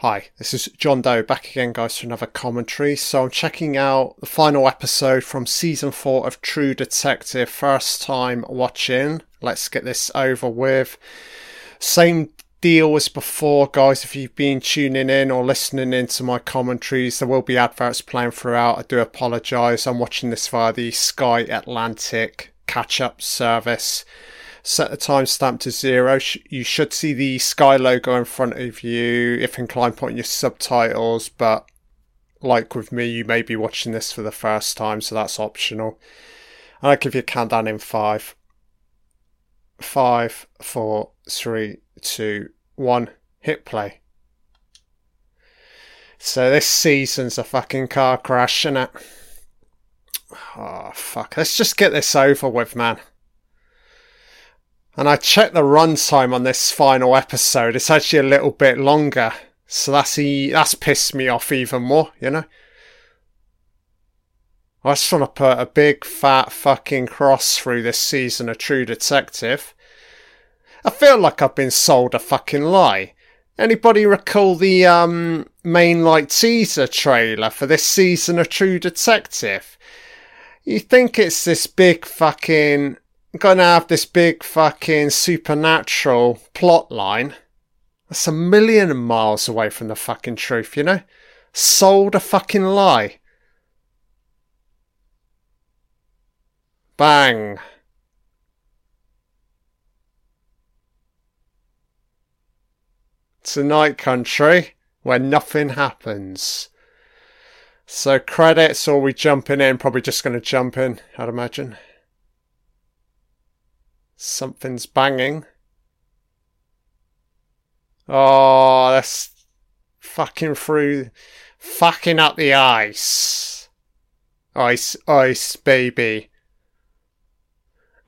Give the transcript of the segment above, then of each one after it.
Hi, this is John Doe back again, guys, for another commentary. So, I'm checking out the final episode from season four of True Detective. First time watching. Let's get this over with. Same deal as before, guys. If you've been tuning in or listening into my commentaries, there will be adverts playing throughout. I do apologise. I'm watching this via the Sky Atlantic catch up service set the timestamp to zero. You should see the Sky logo in front of you. If inclined, put in your subtitles, but like with me, you may be watching this for the first time, so that's optional. And I'll give you a countdown in five, five, four, three, two, one. Hit play. So this season's a fucking car crash, it? Oh, ah, fuck. Let's just get this over with, man. And I checked the runtime on this final episode. It's actually a little bit longer. So that's e- that's pissed me off even more, you know? I just want to put a big fat fucking cross through this season of True Detective. I feel like I've been sold a fucking lie. Anybody recall the um, main like teaser trailer for this season of True Detective? You think it's this big fucking gonna have this big fucking supernatural plot line. That's a million miles away from the fucking truth, you know? Sold a fucking lie. Bang. Tonight, country, where nothing happens. So credits, or we jumping in? Probably just going to jump in, I'd imagine. Something's banging. Oh, that's fucking through, fucking up the ice. Ice, ice, baby.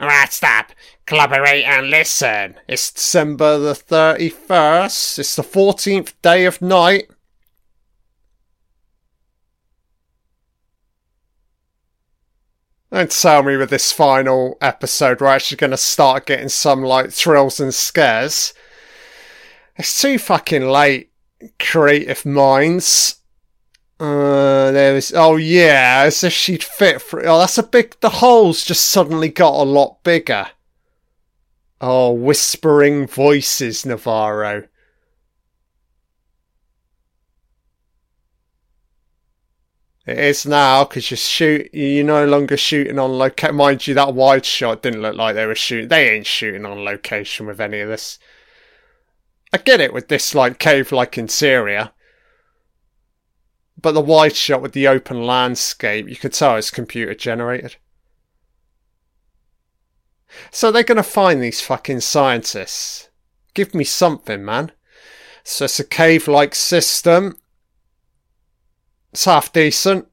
Alright, stop. Collaborate and listen. It's December the 31st. It's the 14th day of night. Don't tell me with this final episode we're actually going to start getting some like thrills and scares. It's too fucking late, creative minds. Uh, there is. Oh yeah, as if she'd fit for. Oh, that's a big. The holes just suddenly got a lot bigger. Oh, whispering voices, Navarro. It is now because you shoot. You're no longer shooting on location. Mind you, that wide shot didn't look like they were shooting. They ain't shooting on location with any of this. I get it with this like cave-like interior, but the wide shot with the open landscape, you could tell it's computer generated. So they're gonna find these fucking scientists. Give me something, man. So it's a cave-like system it's half decent.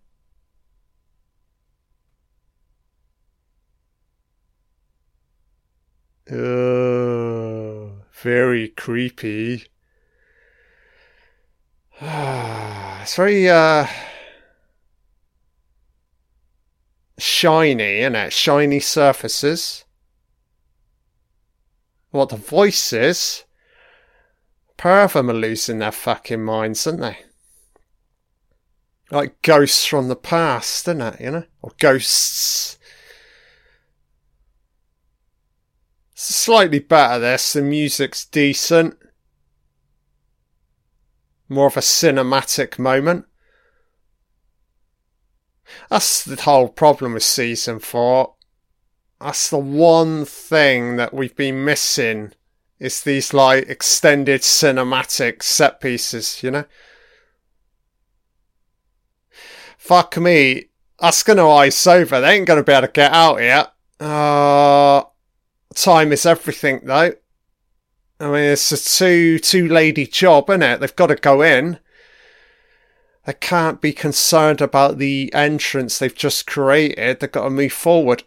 Uh, very creepy. it's very uh shiny, isn't it? Shiny surfaces. What the voices? Pair of them are losing their fucking minds, aren't they? Like ghosts from the past, isn't it? You know, or ghosts. It's slightly better. This the music's decent, more of a cinematic moment. That's the whole problem with season four. That's the one thing that we've been missing. Is these like extended cinematic set pieces, you know? Fuck me. That's to ice over. They ain't going to be able to get out yet. Uh, time is everything, though. I mean, it's a two two lady job, isn't it? They've got to go in. They can't be concerned about the entrance they've just created. They've got to move forward.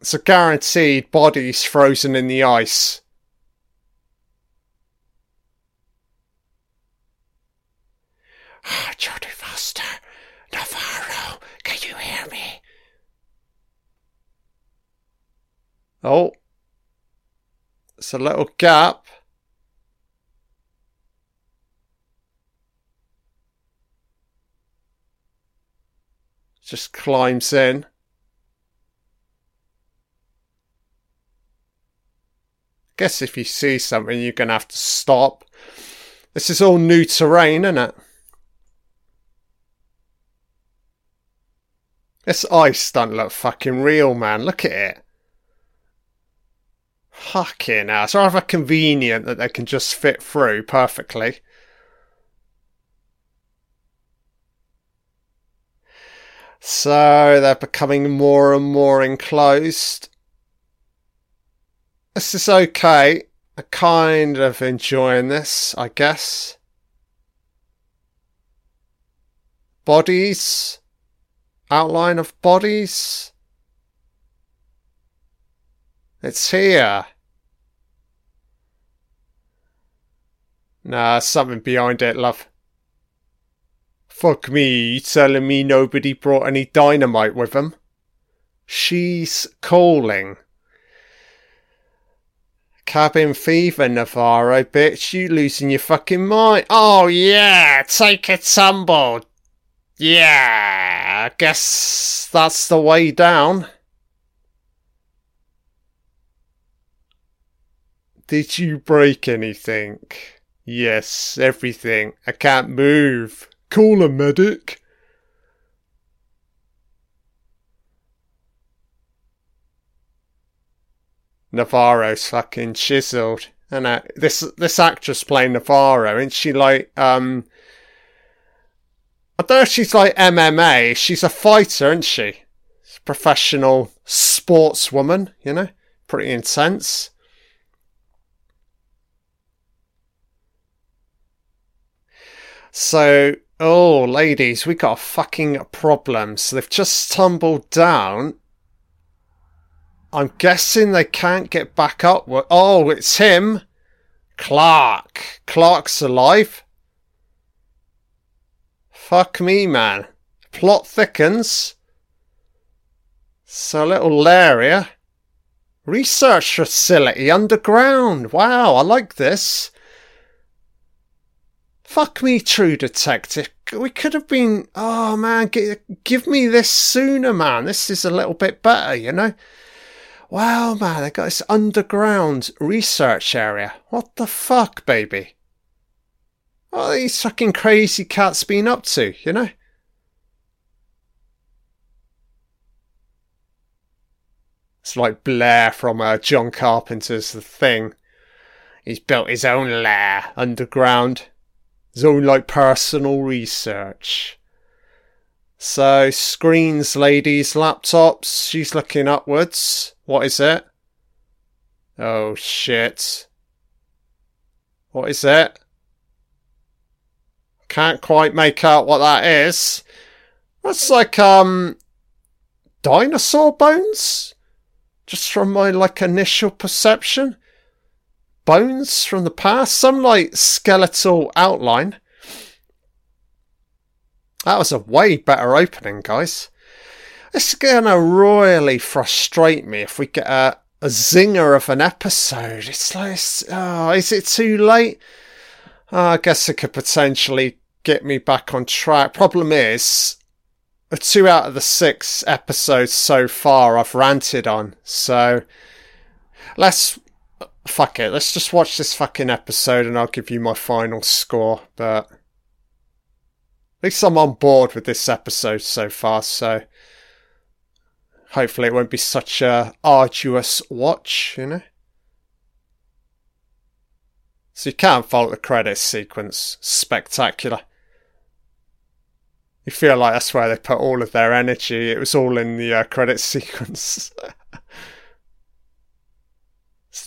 It's a guaranteed bodies frozen in the ice. Oh. It's a little gap. Just climbs in. guess if you see something, you're going to have to stop. This is all new terrain, isn't it? This ice do not look fucking real, man. Look at it. Fucking. It's rather convenient that they can just fit through perfectly. So they're becoming more and more enclosed. This is okay. I'm kind of enjoying this, I guess. Bodies. Outline of bodies. It's here. Nah, something behind it, love. Fuck me, you telling me nobody brought any dynamite with them? She's calling. Cabin fever, Navarro, bitch. You losing your fucking mind. Oh, yeah. Take a tumble. Yeah. I guess that's the way down. Did you break anything? Yes, everything. I can't move. Call a medic. Navarro's fucking chiseled. And this this actress playing Navarro, and she like um I don't know if she's like MMA. She's a fighter, isn't she? Professional sportswoman, you know? Pretty intense. So, oh, ladies, we got a fucking problem. So they've just tumbled down I'm guessing they can't get back up. Oh, it's him. Clark. Clark's alive. Fuck me, man. Plot thickens. So little Laria. Research facility underground. Wow, I like this. Fuck me, true detective. We could have been. Oh man, give me this sooner, man. This is a little bit better, you know? Wow, man, they got this underground research area. What the fuck, baby? What are these fucking crazy cats been up to, you know? It's like Blair from uh, John Carpenter's The Thing. He's built his own lair underground. His own, like, personal research. So, screens, ladies, laptops, she's looking upwards. What is it? Oh shit. What is it? Can't quite make out what that is. That's like, um, dinosaur bones? Just from my, like, initial perception? Bones from the past? Some, like, skeletal outline. That was a way better opening, guys. It's gonna royally frustrate me if we get a, a zinger of an episode. It's like, oh, is it too late? Oh, I guess it could potentially get me back on track. Problem is, two out of the six episodes so far I've ranted on. So let's fuck it. Let's just watch this fucking episode and I'll give you my final score. But at least I'm on board with this episode so far. So hopefully it won't be such a arduous watch, you know. So you can't fault the credits sequence. Spectacular. You feel like that's where they put all of their energy. It was all in the uh, credit sequence.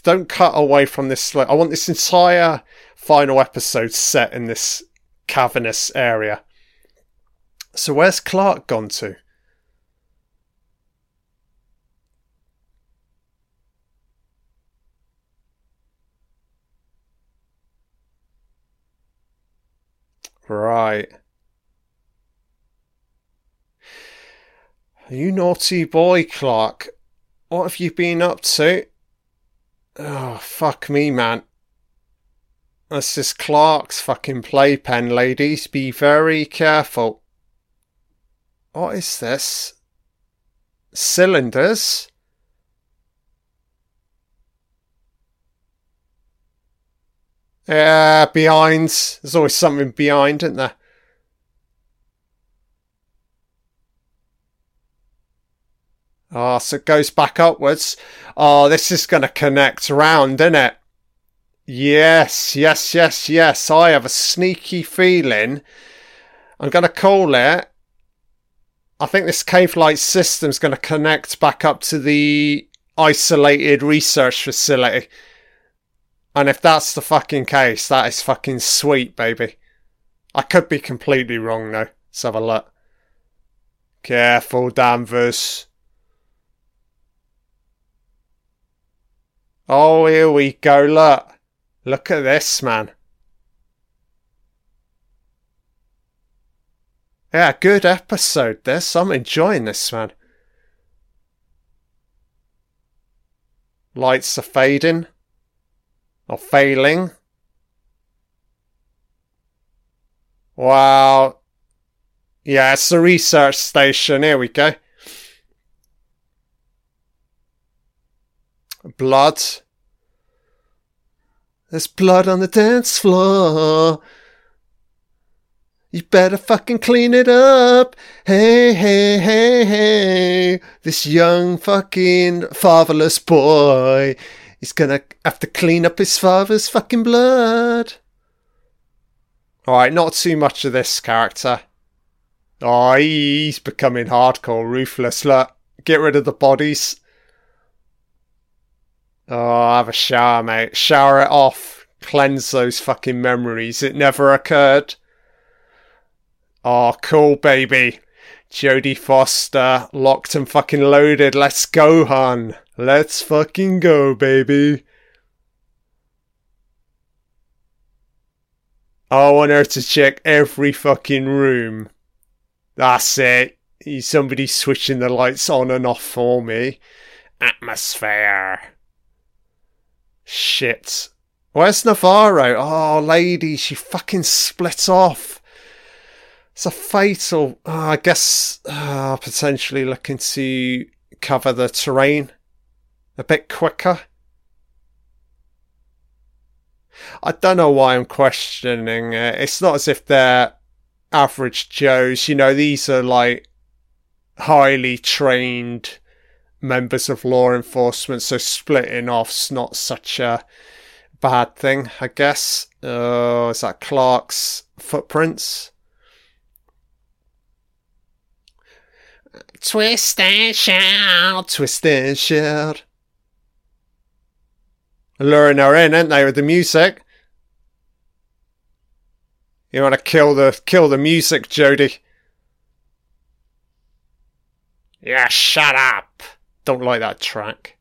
Don't cut away from this. I want this entire final episode set in this cavernous area. So where's Clark gone to? Right. You naughty boy, Clark. What have you been up to? Oh, fuck me, man. This is Clark's fucking playpen, ladies. Be very careful. What is this? Cylinders? Yeah, behind. There's always something behind, isn't there? Oh, so it goes back upwards. Oh, this is going to connect round, isn't it? Yes, yes, yes, yes. I have a sneaky feeling. I'm going to call it. I think this cave light system is going to connect back up to the isolated research facility. And if that's the fucking case, that is fucking sweet, baby. I could be completely wrong though. Let's have a look. Careful, Danvers. Oh, here we go. Look. Look at this, man. Yeah, good episode this. I'm enjoying this, man. Lights are fading. Or failing. Wow. Yeah, it's the research station. Here we go. Blood. There's blood on the dance floor. You better fucking clean it up. Hey, hey, hey, hey. This young fucking fatherless boy He's gonna have to clean up his father's fucking blood. Alright, not too much of this character. Oh, he's becoming hardcore ruthless. Look, get rid of the bodies. Oh, have a shower, mate. Shower it off. Cleanse those fucking memories. It never occurred. Oh, cool, baby. Jodie Foster, locked and fucking loaded. Let's go, hun. Let's fucking go, baby. I want her to check every fucking room. That's it. Somebody switching the lights on and off for me. Atmosphere. Shit. Where's Navarro? Oh, lady, she fucking split off. It's a fatal. Oh, I guess uh, potentially looking to cover the terrain a bit quicker. I don't know why I'm questioning it. It's not as if they're average Joes. You know, these are like highly trained members of law enforcement, so splitting off's not such a bad thing, I guess. Oh, is that Clark's footprints? Twist and shout, twist and shout luring her in, aren't they, with the music? You want to kill the kill the music, Jodie? Yeah, shut up. Don't like that track.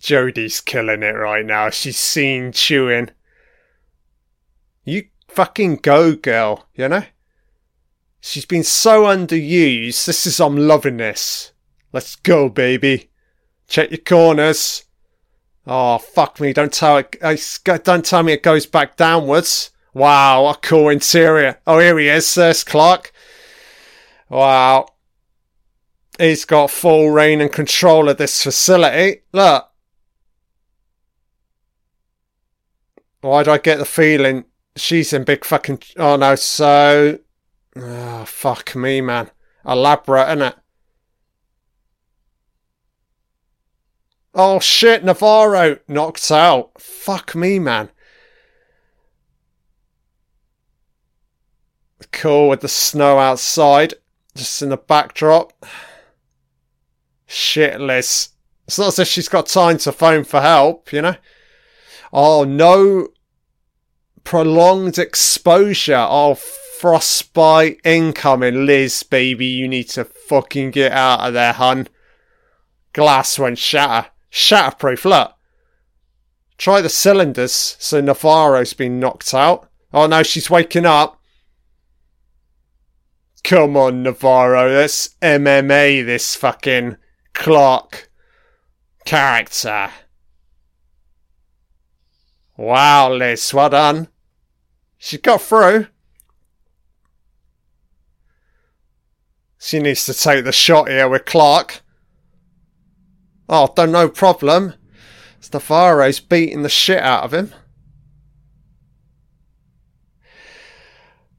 Jodie's killing it right now. She's seen chewing. You fucking go, girl, you know? She's been so underused. This is, I'm loving this. Let's go, baby. Check your corners. Oh, fuck me. Don't tell it. Uh, don't tell me it goes back downwards. Wow, a cool interior. Oh, here he is. There's Clark. Wow. He's got full rein and control of this facility. Look. Why do I get the feeling she's in big fucking. Oh, no. So. Oh, fuck me, man. Elaborate, isn't it? Oh shit, Navarro knocked out. Fuck me, man. Cool with the snow outside, just in the backdrop. Shit, Liz. It's not as if she's got time to phone for help, you know? Oh, no prolonged exposure. Oh, frostbite incoming. Liz, baby, you need to fucking get out of there, hun. Glass went shatter. Shatterproof, look. Try the cylinders. So Navarro's been knocked out. Oh no, she's waking up. Come on, Navarro. Let's MMA this fucking Clark character. Wow, Liz, well done. She got through. She needs to take the shot here with Clark. Oh, done no problem. Navarro's beating the shit out of him.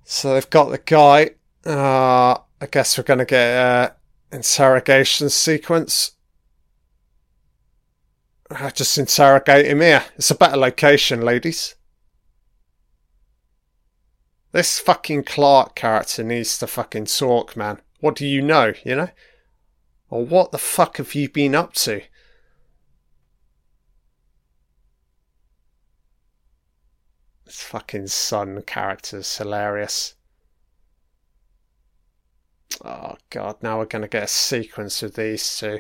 So they've got the guy. Uh, I guess we're going to get an interrogation sequence. I just interrogate him here. It's a better location, ladies. This fucking Clark character needs to fucking talk, man. What do you know, you know? Or what the fuck have you been up to? This fucking son character's hilarious. Oh god, now we're gonna get a sequence with these two.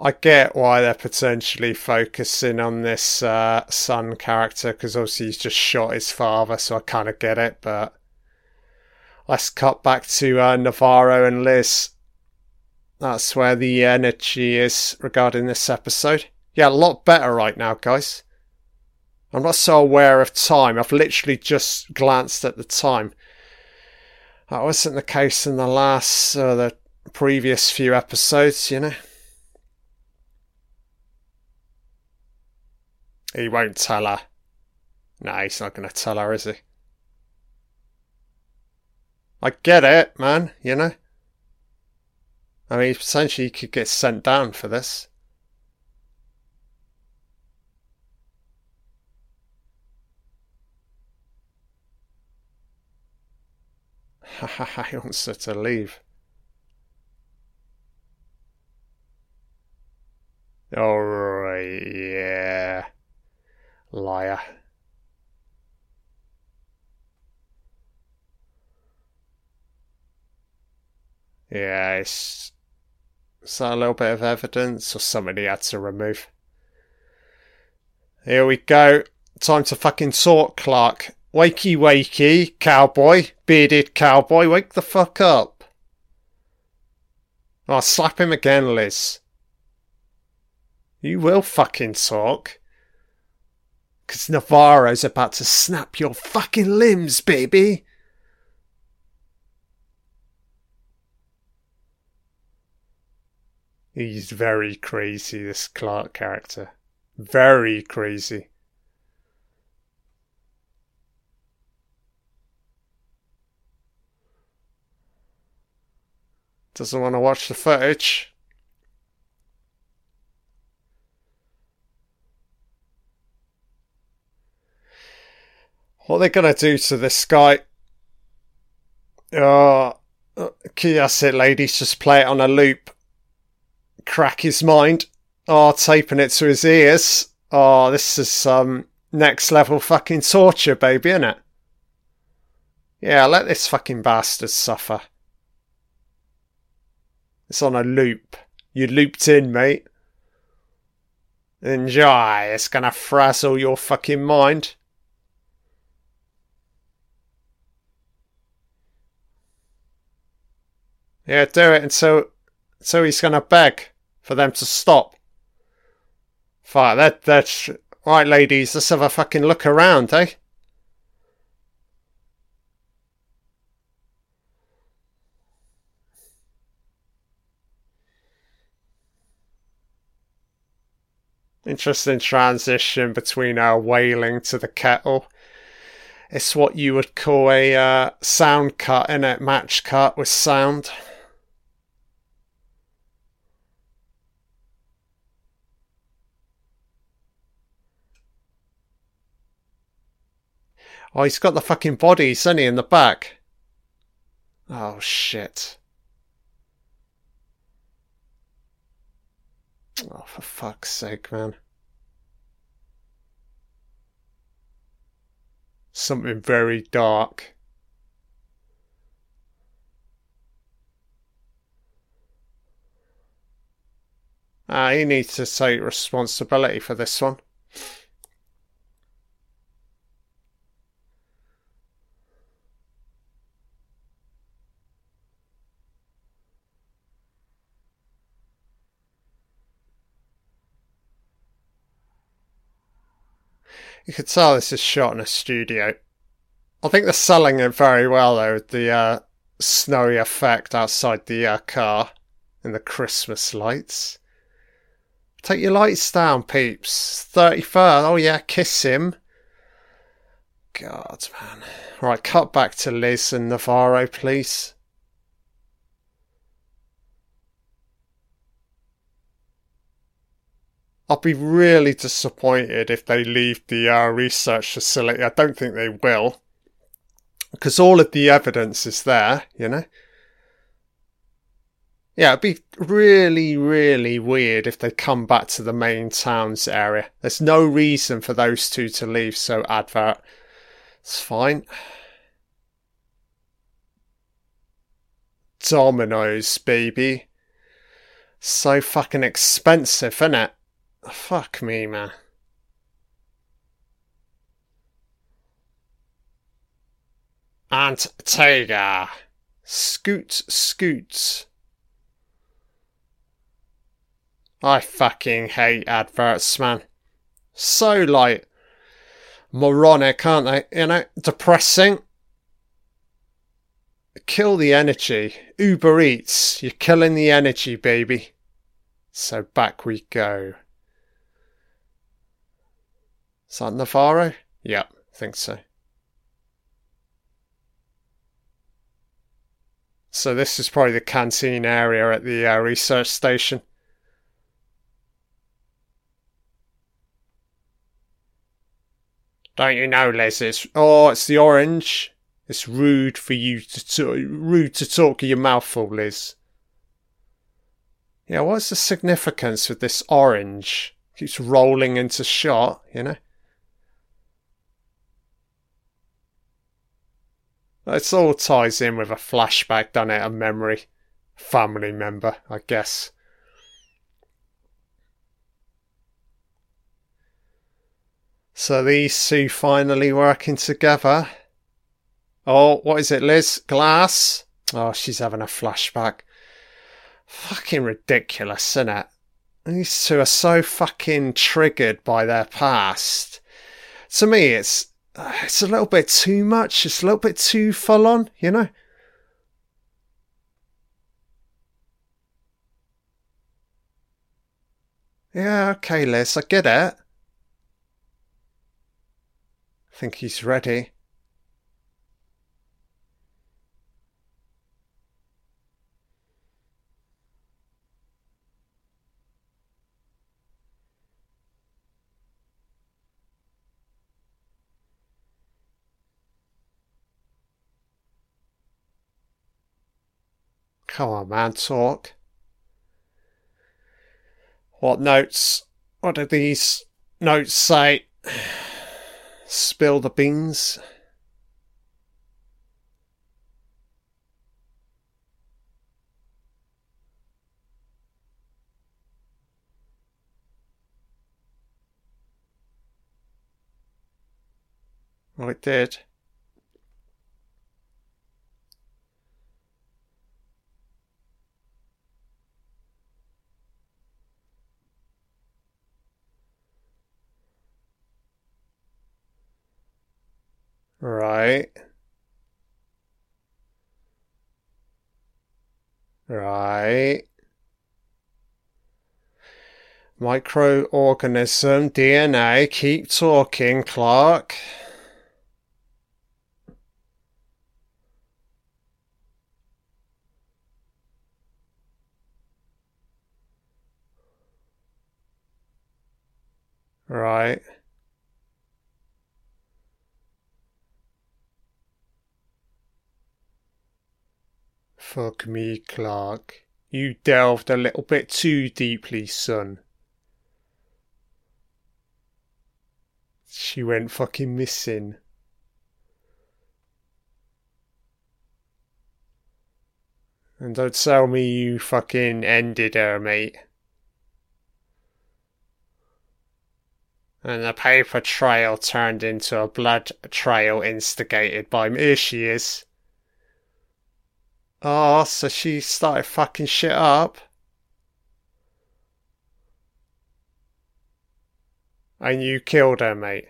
I get why they're potentially focusing on this uh, son character because obviously he's just shot his father, so I kind of get it. But let's cut back to uh, Navarro and Liz. That's where the energy is regarding this episode. Yeah, a lot better right now, guys. I'm not so aware of time. I've literally just glanced at the time. That wasn't the case in the last, uh, the previous few episodes, you know. He won't tell her. No, he's not going to tell her, is he? I get it, man, you know? I mean, potentially he could get sent down for this. He wants her to leave. Alright, yeah. Liar. Yeah, it's, is that a little bit of evidence or somebody had to remove? Here we go. Time to fucking sort, Clark. Wakey wakey, cowboy, bearded cowboy, wake the fuck up. I'll slap him again, Liz. You will fucking talk. Because Navarro's about to snap your fucking limbs, baby. He's very crazy, this Clark character. Very crazy. Doesn't want to watch the footage. What are they going to do to this guy? Oh, that's it, ladies. Just play it on a loop. Crack his mind. Oh, taping it to his ears. Oh, this is some um, next level fucking torture, baby, isn't it? Yeah, let this fucking bastard suffer. It's on a loop. You looped in, mate. Enjoy. It's gonna frazzle your fucking mind. Yeah, do it and so, so he's gonna beg for them to stop. Fine, that that's right, ladies. Let's have a fucking look around, eh? Interesting transition between our wailing to the kettle. It's what you would call a uh, sound cut, in it? Match cut with sound. Oh, he's got the fucking body, Sunny, in the back. Oh, shit. Oh, for fuck's sake, man. Something very dark. Ah, he needs to take responsibility for this one. You could tell this is shot in a studio. I think they're selling it very well though, the uh, snowy effect outside the uh, car and the Christmas lights. Take your lights down, peeps. 31st. Oh, yeah, kiss him. God, man. Right, cut back to Liz and Navarro, please. I'll be really disappointed if they leave the uh, research facility. I don't think they will. Because all of the evidence is there, you know? Yeah, it'd be really, really weird if they come back to the main towns area. There's no reason for those two to leave, so advert. It's fine. Dominoes, baby. So fucking expensive, isn't it? Fuck me, man. Aunt Tega. Scoot, scoots. I fucking hate adverts, man. So, like, moronic, aren't they? You know, depressing. Kill the energy. Uber Eats, you're killing the energy, baby. So back we go. Is that Navarro? Yep, I think so. So this is probably the canteen area at the uh, research station. Don't you know, Les? It's oh, it's the orange. It's rude for you to t- rude to talk your mouth full, Liz. Yeah, what's the significance with this orange? Keeps rolling into shot, you know. It all ties in with a flashback, done it? A memory, family member, I guess. So these two finally working together. Oh, what is it, Liz? Glass? Oh, she's having a flashback. Fucking ridiculous, isn't it? These two are so fucking triggered by their past. To me, it's Uh, it's a little bit too much. It's a little bit too full on, you know. Yeah, okay, Liz, I get it. I think he's ready. Come on, man, talk. What notes? What do these notes say? spill the beans. Well, it did. Right. Right. Microorganism, DNA, keep talking, Clark. Right. Fuck me, Clark. You delved a little bit too deeply, son. She went fucking missing. And don't tell me you fucking ended her, mate. And the paper trail turned into a blood trail instigated by me. Here she is. Oh, so she started fucking shit up. And you killed her, mate.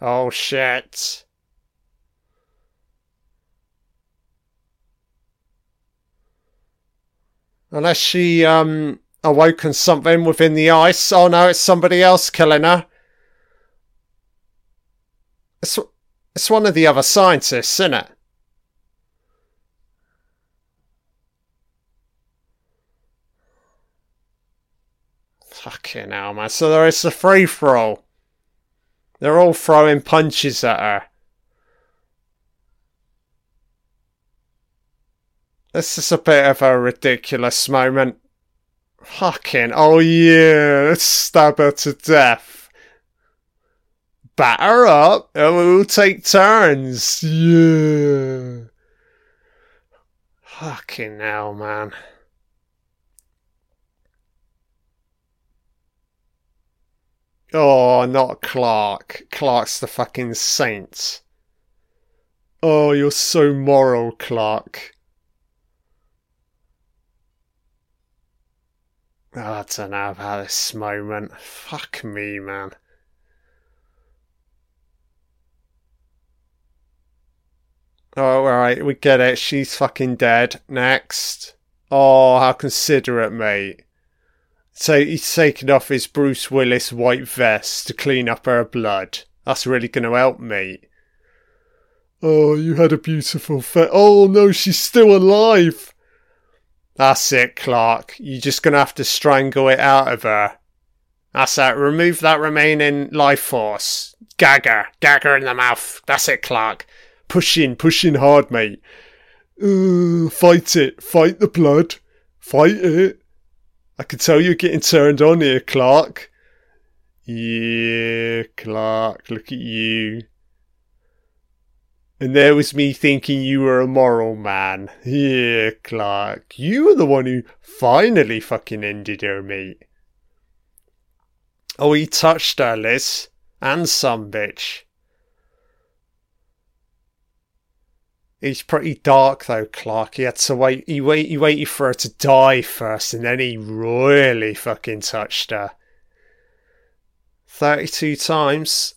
Oh shit. Unless she um awoken something within the ice. Oh no, it's somebody else killing her. It's, it's one of the other scientists, isn't it? Fucking hell, man. So there is a free throw. They're all throwing punches at her. This is a bit of a ridiculous moment. Fucking, oh yeah, stab her to death. Batter up and we'll take turns. Yeah. Fucking hell, man. Oh, not Clark. Clark's the fucking saint. Oh, you're so moral, Clark. I don't know about this moment. Fuck me, man. Oh, alright, we get it. She's fucking dead. Next. Oh, how considerate, mate. So he's taken off his Bruce Willis white vest to clean up her blood. That's really going to help, mate. Oh, you had a beautiful face. Oh no, she's still alive. That's it, Clark. You're just going to have to strangle it out of her. That's it. Remove that remaining life force. Gag her. Gag her in the mouth. That's it, Clark. Push in. Push in hard, mate. Uh, fight it. Fight the blood. Fight it. I can tell you're getting turned on here, Clark. Yeah, Clark, look at you. And there was me thinking you were a moral man. Yeah, Clark, you were the one who finally fucking ended her, mate. Oh, he touched Liz. And some bitch. He's pretty dark though, Clark. He had to wait. He wait. He waited for her to die first, and then he really fucking touched her. Thirty-two times.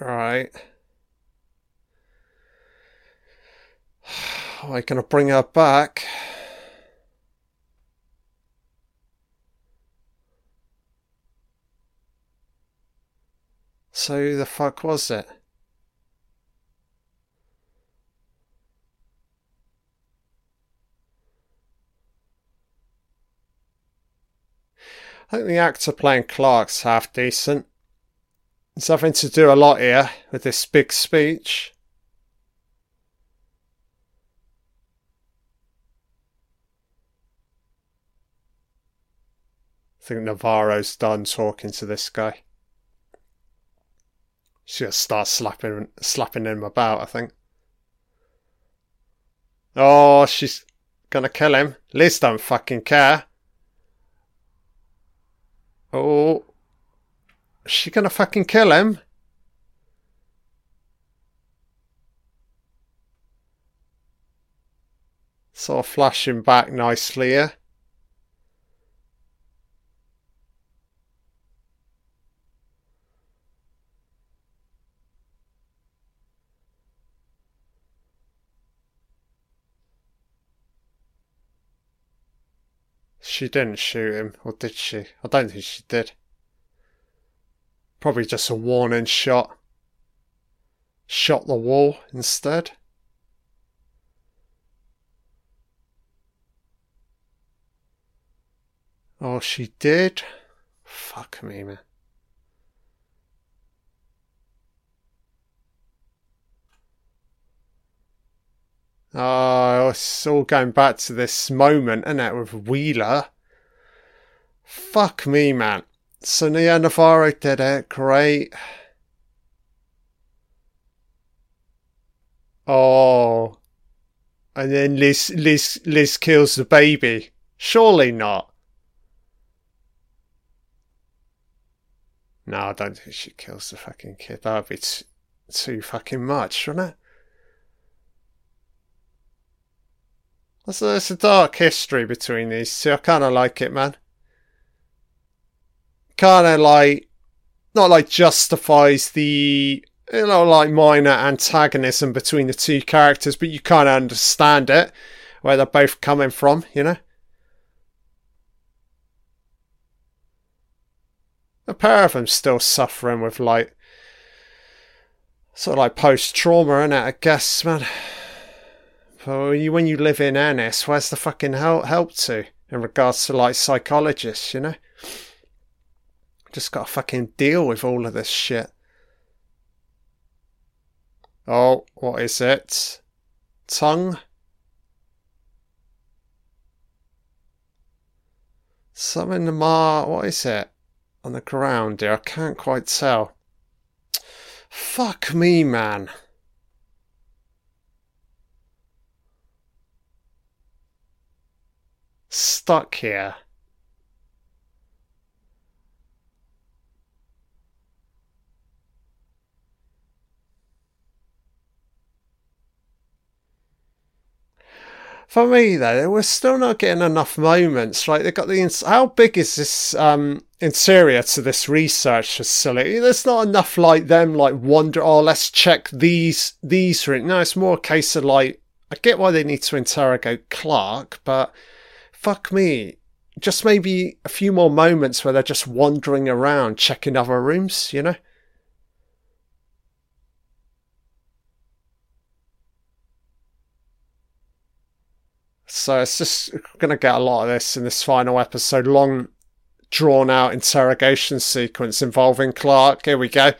Right. Am I gonna bring her back? So who the fuck was it? I think the actor playing Clark's half decent. It's having to do a lot here with this big speech. I think Navarro's done talking to this guy. She'll start slapping slapping him about, I think. Oh, she's gonna kill him. Liz don't fucking care. Oh. She gonna fucking kill him? Sort of flashing back nicely here. She didn't shoot him, or did she? I don't think she did. Probably just a warning shot. Shot the wall instead. Oh, she did? Fuck me, man. Oh, it's all going back to this moment, isn't it, with Wheeler? Fuck me, man. So Nia Navarro did it. Great. Oh. And then Liz, Liz, Liz kills the baby. Surely not. No, I don't think she kills the fucking kid. That would be t- too fucking much, wouldn't it? There's a, it's a dark history between these two. I kind of like it, man. kind of like not like justifies the you know like minor antagonism between the two characters, but you kind of understand it where they're both coming from, you know. A pair of them still suffering with like sort of like post trauma, it? I guess, man. You, when you live in Ennis, where's the fucking help help to in regards to like psychologists, you know? Just gotta fucking deal with all of this shit. Oh, what is it? Tongue? Something in the mar. What is it? On the ground here. I can't quite tell. Fuck me, man. Stuck here. for me though, we're still not getting enough moments. Like they got the ins- how big is this um, interior to this research facility? There's not enough like them like wonder. Oh, let's check these these. No, it's more a case of like I get why they need to interrogate Clark, but fuck me, just maybe a few more moments where they're just wandering around checking other rooms. You know. So it's just going to get a lot of this in this final episode. Long, drawn out interrogation sequence involving Clark. Here we go.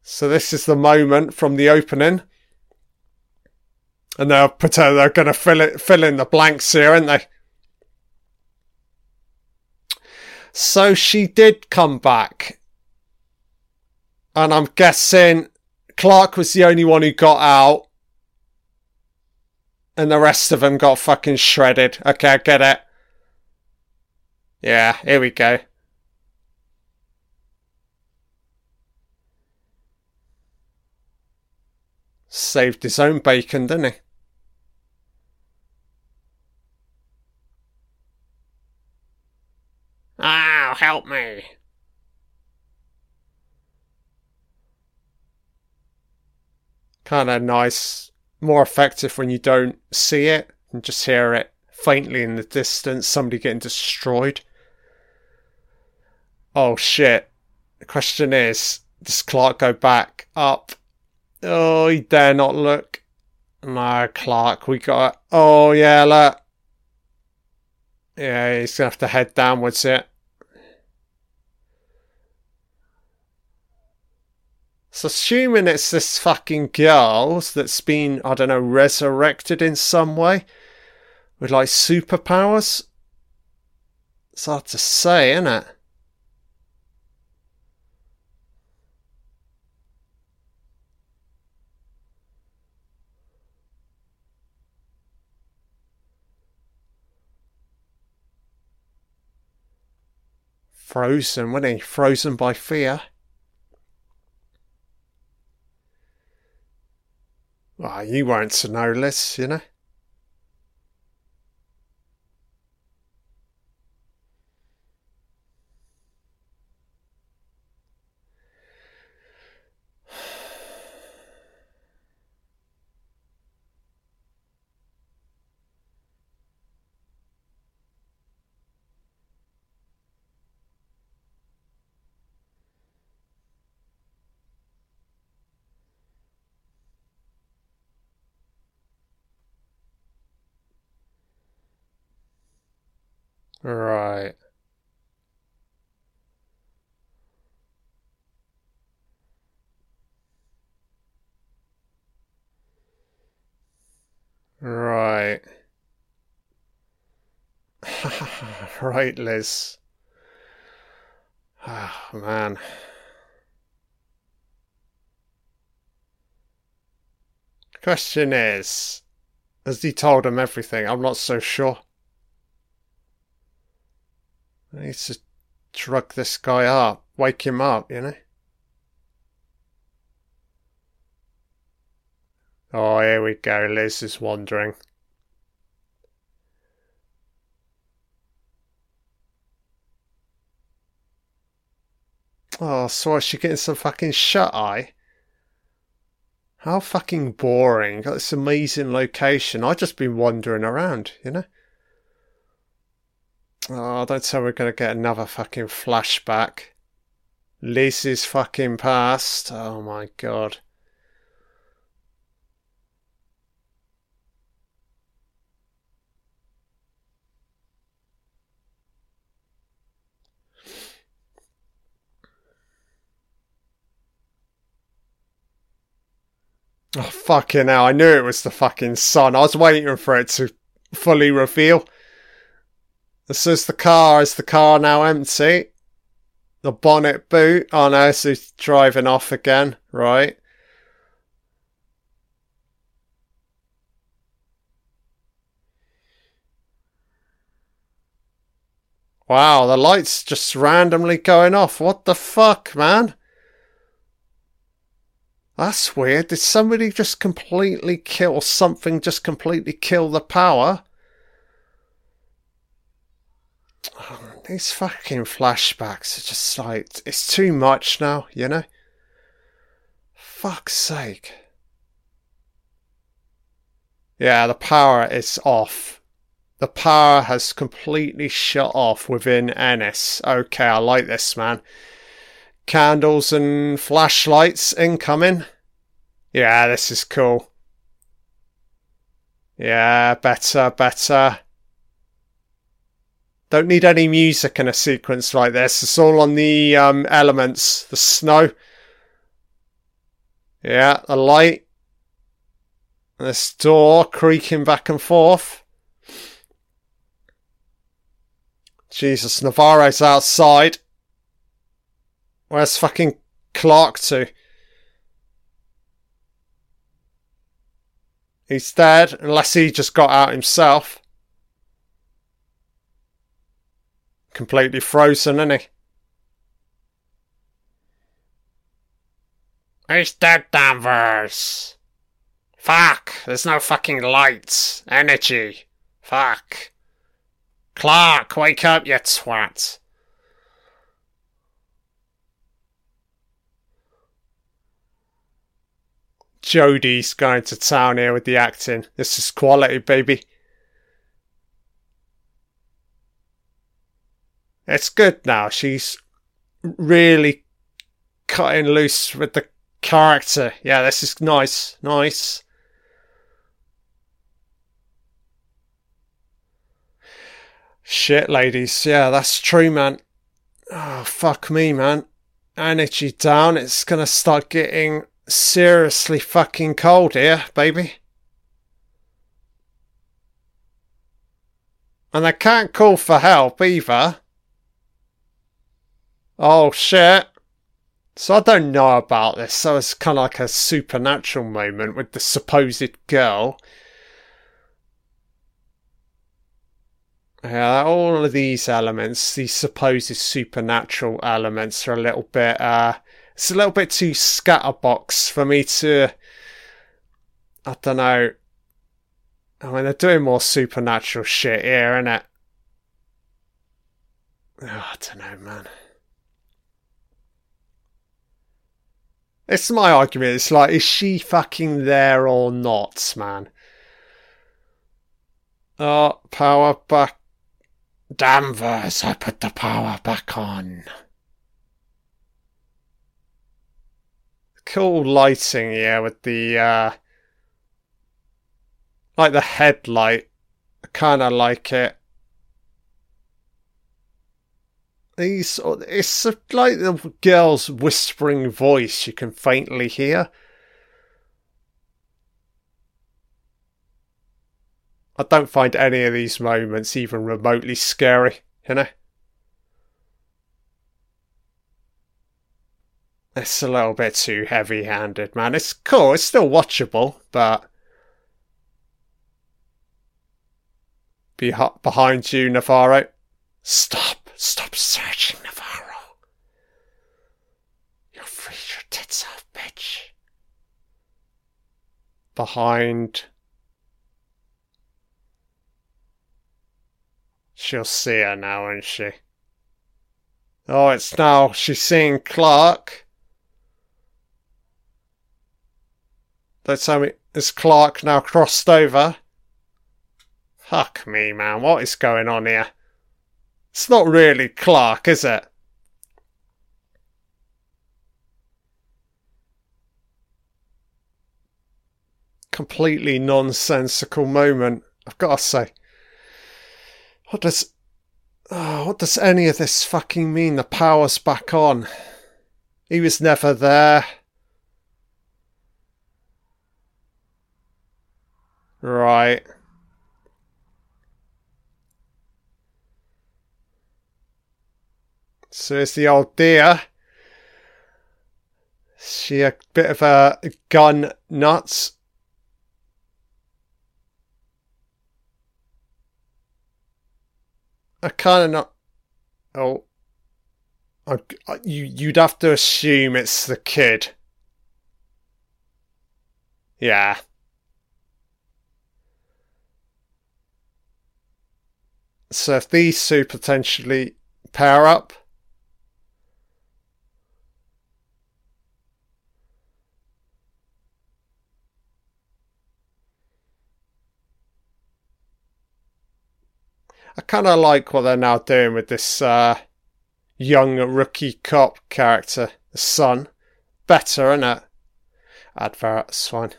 So this is the moment from the opening. And they'll pretend they're going to fill it, fill in the blanks here, aren't they? So she did come back. And I'm guessing Clark was the only one who got out and the rest of them got fucking shredded. Okay, I get it. Yeah, here we go. Saved his own bacon, didn't he? Oh, help me. Kind of nice more effective when you don't see it and just hear it faintly in the distance, somebody getting destroyed. Oh shit. The question is, does Clark go back up? Oh, he dare not look. No, Clark, we got. Oh, yeah, look. Yeah, he's gonna have to head downwards it. So assuming it's this fucking girl that's been, I don't know, resurrected in some way with like superpowers. It's hard to say, isn't it? Frozen, wasn't he? Frozen by fear. Well, you to know less, you know. Right. Right. right, Liz. Oh, man. Question is, has he told him everything? I'm not so sure. I need to drug this guy up, wake him up, you know? Oh, here we go. Liz is wandering. Oh, so is she getting some fucking shut eye? How fucking boring. Got this amazing location. I've just been wandering around, you know? Oh, don't me we're to get another fucking flashback. Liz is fucking past. Oh my god. Oh, fucking hell. I knew it was the fucking sun. I was waiting for it to fully reveal. This is the car. Is the car now empty? The bonnet boot. Oh no, so he's driving off again. Right. Wow, the light's just randomly going off. What the fuck, man? That's weird. Did somebody just completely kill something? Just completely kill the power? These fucking flashbacks are just like it's too much now, you know. Fuck's sake. Yeah, the power is off. The power has completely shut off within Ennis. Okay, I like this, man. Candles and flashlights incoming. Yeah, this is cool. Yeah, better, better. Don't need any music in a sequence like this. It's all on the um, elements, the snow. Yeah, the light. This door creaking back and forth. Jesus, Navarro's outside. Where's fucking Clark to? He's dead, unless he just got out himself. Completely frozen, isn't he? He's dead, Danvers. Fuck, there's no fucking lights, energy. Fuck. Clark, wake up, you twat. Jodie's going to town here with the acting. This is quality, baby. It's good now. She's really cutting loose with the character. Yeah, this is nice. Nice. Shit, ladies. Yeah, that's true, man. Oh, fuck me, man. Energy down. It's gonna start getting seriously fucking cold here, baby. And I can't call for help either. Oh shit. So I don't know about this. So it's kind of like a supernatural moment with the supposed girl. Yeah, all of these elements, these supposed supernatural elements, are a little bit. Uh, it's a little bit too scatterbox for me to. I don't know. I mean, they're doing more supernatural shit here, isn't it? Oh, I don't know, man. It's my argument. It's like, is she fucking there or not, man? Oh, power back. Danvers, I put the power back on. Cool lighting here with the, uh, like the headlight. I kind of like it. It's like the girl's whispering voice you can faintly hear. I don't find any of these moments even remotely scary you know? It's a little bit too heavy handed man. It's cool it's still watchable but Be behind you navarro. Stop Stop searching, Navarro. You'll freeze your tits off, bitch. Behind. She'll see her now, won't she? Oh, it's now she's seeing Clark. Don't tell me is Clark now crossed over? Fuck me, man. What is going on here? It's not really Clark, is it? Completely nonsensical moment, I've got to say. What does. Oh, what does any of this fucking mean? The power's back on. He was never there. Right. So it's the old dear. She a bit of a gun nuts. I kind of not. Oh, I, I, you you'd have to assume it's the kid. Yeah. So if these two potentially pair up. I kind of like what they're now doing with this uh, young rookie cop character, the son. Better, isn't it? Advert, swine.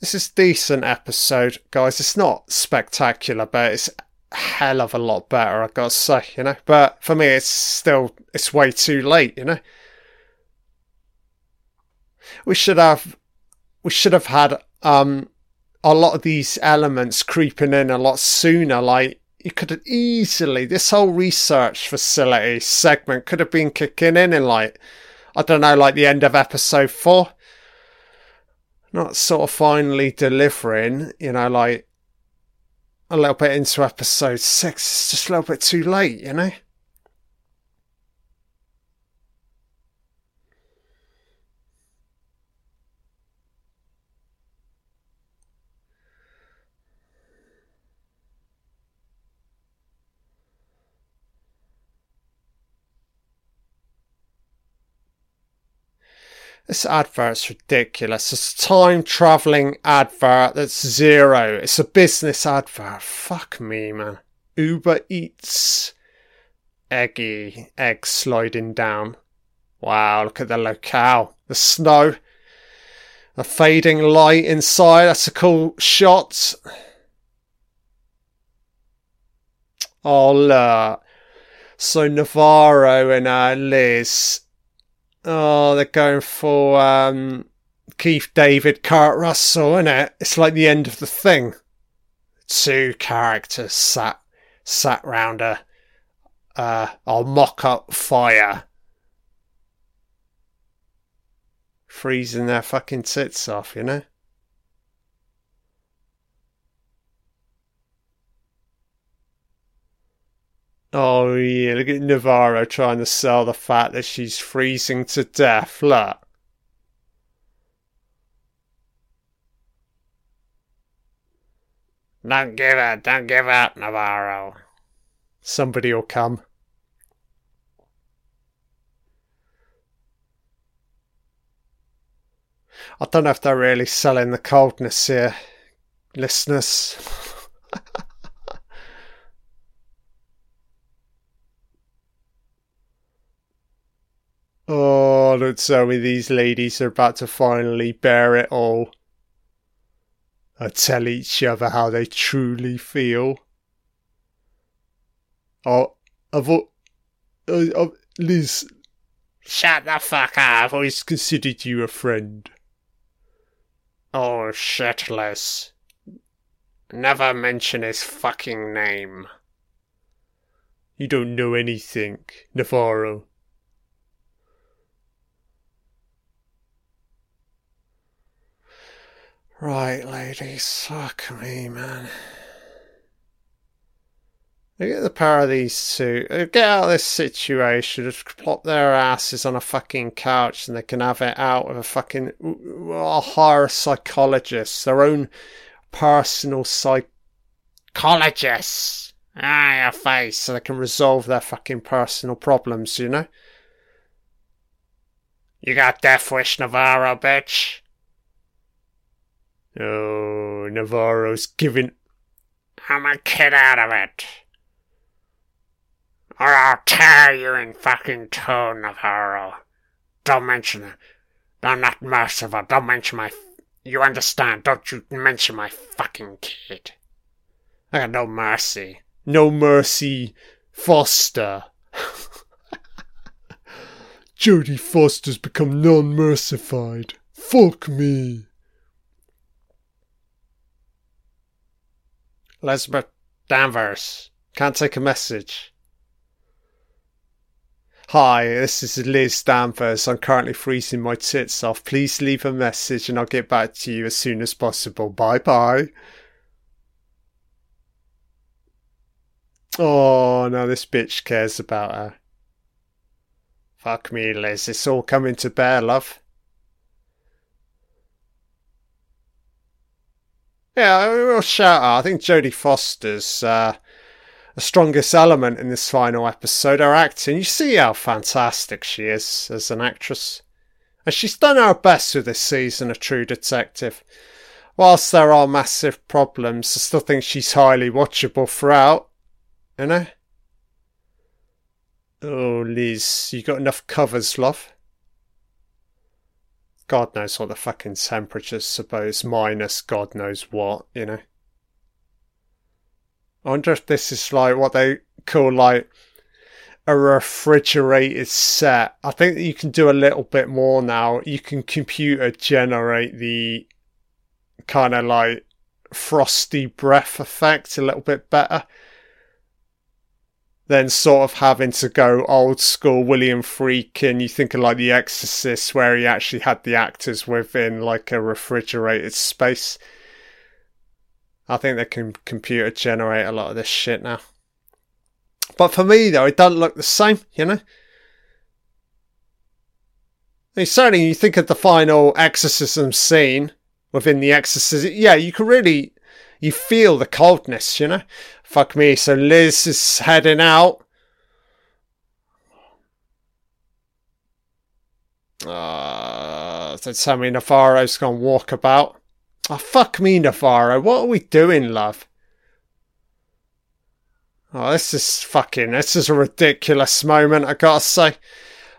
This is decent episode, guys. It's not spectacular, but it's hell of a lot better, I gotta say, you know. But for me, it's still it's way too late, you know. We should have we should have had um a lot of these elements creeping in a lot sooner. Like you could have easily this whole research facility segment could have been kicking in in like I don't know, like the end of episode four. Not sort of finally delivering, you know, like a little bit into episode six. It's just a little bit too late, you know? This advert's ridiculous. It's a time traveling advert that's zero. It's a business advert. Fuck me, man. Uber Eats. Eggy. Egg sliding down. Wow, look at the locale. The snow. The fading light inside. That's a cool shot. Oh, look. So Navarro and uh, Liz Oh, they're going for um, Keith David, Kurt Russell, isn't it? It's like the end of the thing. Two characters sat sat round a uh, a mock up fire, freezing their fucking tits off, you know. Oh yeah, look at Navarro trying to sell the fact that she's freezing to death. Look. Don't give up, don't give up, Navarro. Somebody will come. I don't know if they're really selling the coldness here, listeners. Oh, don't tell me these ladies are about to finally bear it all. And tell each other how they truly feel. Oh, I've, uh, uh, Liz. Shut the fuck up. I've always considered you a friend. Oh, shitless. Never mention his fucking name. You don't know anything, Navarro. Right, ladies, fuck me, man. Look at the power of these two. Get out of this situation. Just plop their asses on a fucking couch and they can have it out with a fucking. I'll hire a psychologist, their own personal psychologist. Ah, your face. so they can resolve their fucking personal problems, you know? You got Death Wish Navarro, bitch. Oh, Navarro's giving. I'm a kid out of it. Or I'll tear you in fucking two, Navarro. Don't mention it. I'm not merciful. Don't mention my. You understand? Don't you mention my fucking kid. I got no mercy. No mercy, Foster. Jodie Foster's become non mercified. Fuck me. Elizabeth Danvers. Can't take a message. Hi, this is Liz Danvers. I'm currently freezing my tits off. Please leave a message and I'll get back to you as soon as possible. Bye bye. Oh, no, this bitch cares about her. Fuck me, Liz. It's all coming to bear, love. Yeah, we'll shout out. I think Jodie Foster's uh, the strongest element in this final episode. Her acting, you see how fantastic she is as an actress. And she's done her best with this season of True Detective. Whilst there are massive problems, I still think she's highly watchable throughout. You know? Oh, Liz, you got enough covers, love? God knows what the fucking temperature's suppose, minus God knows what, you know? I wonder if this is like what they call like a refrigerated set. I think that you can do a little bit more now. You can computer generate the kind of like frosty breath effect a little bit better than sort of having to go old school William Friedkin. You think of like The Exorcist, where he actually had the actors within like a refrigerated space. I think they can computer generate a lot of this shit now. But for me, though, it doesn't look the same, you know? I mean, certainly, you think of the final exorcism scene within the Exorcist. Yeah, you can really, you feel the coldness, you know? Fuck me. So Liz is heading out. Uh, so Sammy Navarro's gone walk about. Oh, fuck me, Navarro. What are we doing, love? Oh, this is fucking, this is a ridiculous moment, I gotta say.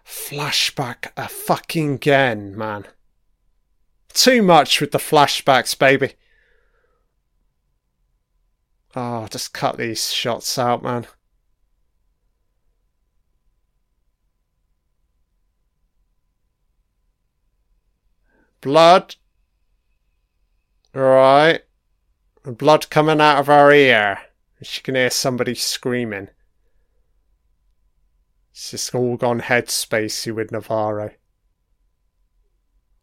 Flashback a fucking again, man. Too much with the flashbacks, baby. Oh, just cut these shots out, man. Blood Right. Blood coming out of her ear. She can hear somebody screaming. It's just all gone headspacey with Navarro.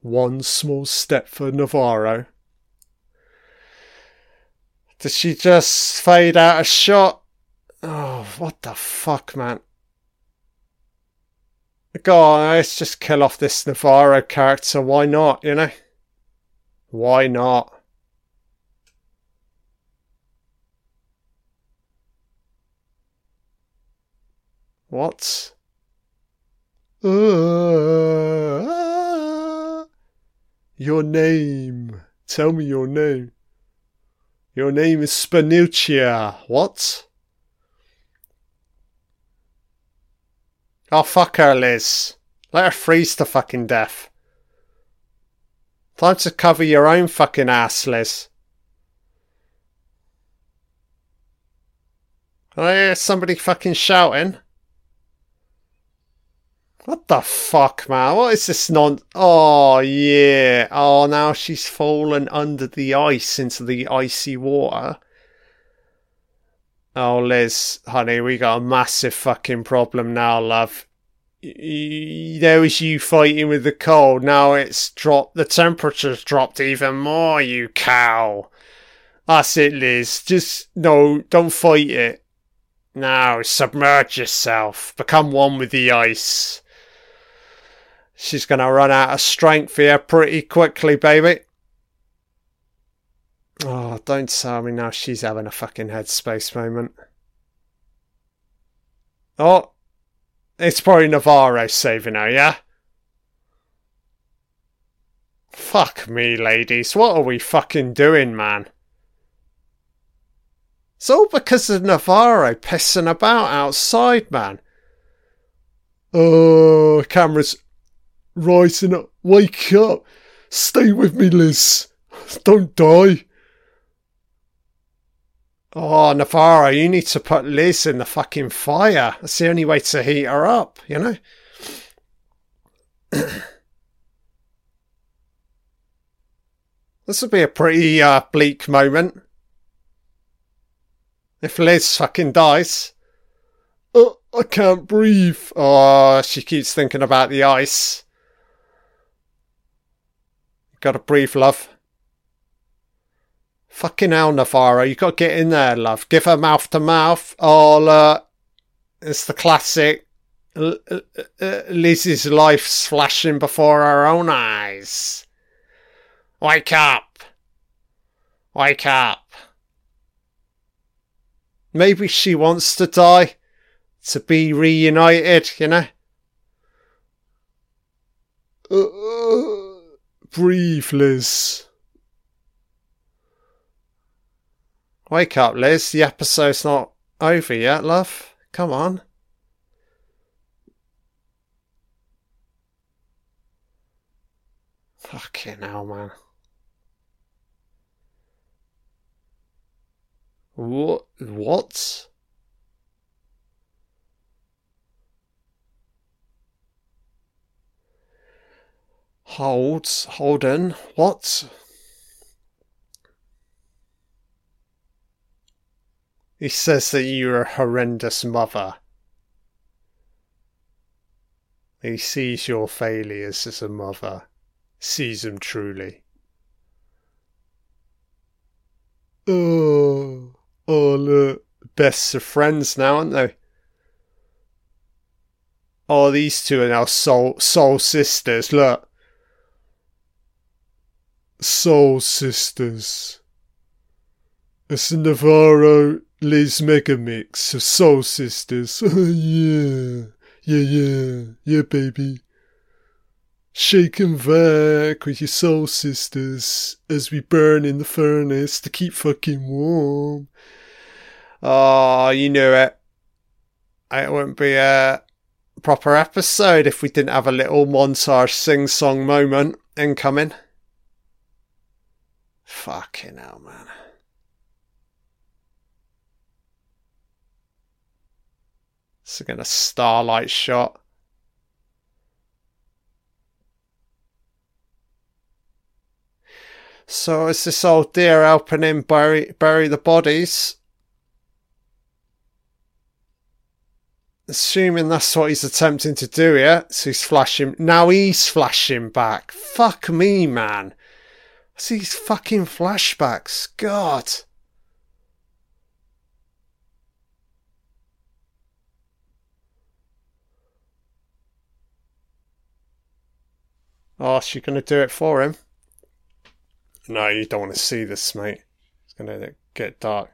One small step for Navarro. Does she just fade out a shot? Oh, what the fuck, man. Go on, let's just kill off this Navarro character. Why not, you know? Why not? What? Uh, your name. Tell me your name. Your name is Spanuccia. What? Oh, fuck her, Liz. Let her freeze to fucking death. Time to cover your own fucking ass, Liz. Oh, I hear somebody fucking shouting. What the fuck, man? What is this non? Oh yeah. Oh, now she's fallen under the ice into the icy water. Oh, Liz, honey, we got a massive fucking problem now, love. There was you fighting with the cold. Now it's dropped. The temperature's dropped even more. You cow. That's it, Liz. Just no, don't fight it. Now submerge yourself. Become one with the ice. She's going to run out of strength here pretty quickly, baby. Oh, don't tell me now she's having a fucking headspace moment. Oh, it's probably Navarro saving her, yeah? Fuck me, ladies. What are we fucking doing, man? It's all because of Navarro pissing about outside, man. Oh, camera's rising up. Wake up. Stay with me, Liz. Don't die. Oh, Navarro, you need to put Liz in the fucking fire. That's the only way to heat her up, you know? this would be a pretty uh, bleak moment. If Liz fucking dies. Oh, I can't breathe. Oh, she keeps thinking about the ice. Gotta breathe, love. Fucking hell, Navarro. You gotta get in there, love. Give her mouth to mouth. Oh, uh, it's the classic. Uh, uh, uh, Lizzie's life's flashing before her own eyes. Wake up. Wake up. Maybe she wants to die to be reunited, you know? Liz. Wake up, Liz. The episode's not over yet, love. Come on. Fucking hell, man. What? What? Hold, Holden, what? He says that you're a horrendous mother. He sees your failures as a mother, sees them truly. Oh. Oh, look. Best of friends now, aren't they? Oh, these two are now soul, soul sisters. Look. Soul sisters. It's a Navarro Liz mega mix of soul sisters. yeah. Yeah, yeah. Yeah, baby. Shake and with your soul sisters as we burn in the furnace to keep fucking warm. Oh, you knew it. It wouldn't be a proper episode if we didn't have a little montage sing song moment incoming. Fucking hell, man. It's again a starlight shot. So is this old dear helping him bury bury the bodies? Assuming that's what he's attempting to do here. So he's flashing. Now he's flashing back. Fuck me, man. What's these fucking flashbacks? God. Oh, she gonna do it for him? No, you don't want to see this, mate. It's gonna get dark.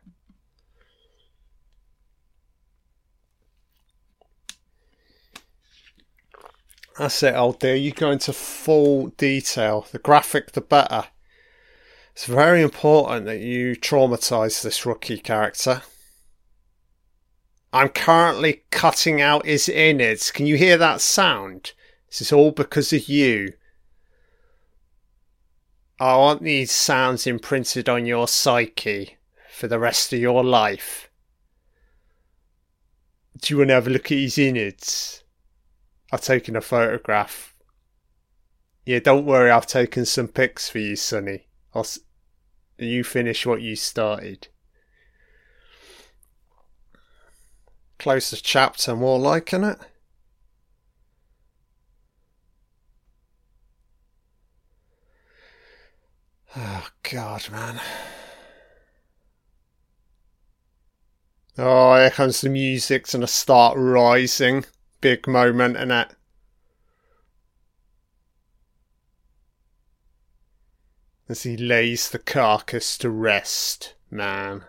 That's it, old dear. You go into full detail. The graphic, the better. It's very important that you traumatise this rookie character. I'm currently cutting out his innards. Can you hear that sound? This is all because of you. I want these sounds imprinted on your psyche for the rest of your life. Do you want to have a look at his innards? I've taken a photograph. Yeah, don't worry, I've taken some pics for you, Sonny. I'll you finish what you started. Close the chapter, more liking it. Oh, God, man. Oh, here comes the music, and I start rising big moment in it. As he lays the carcass to rest, man.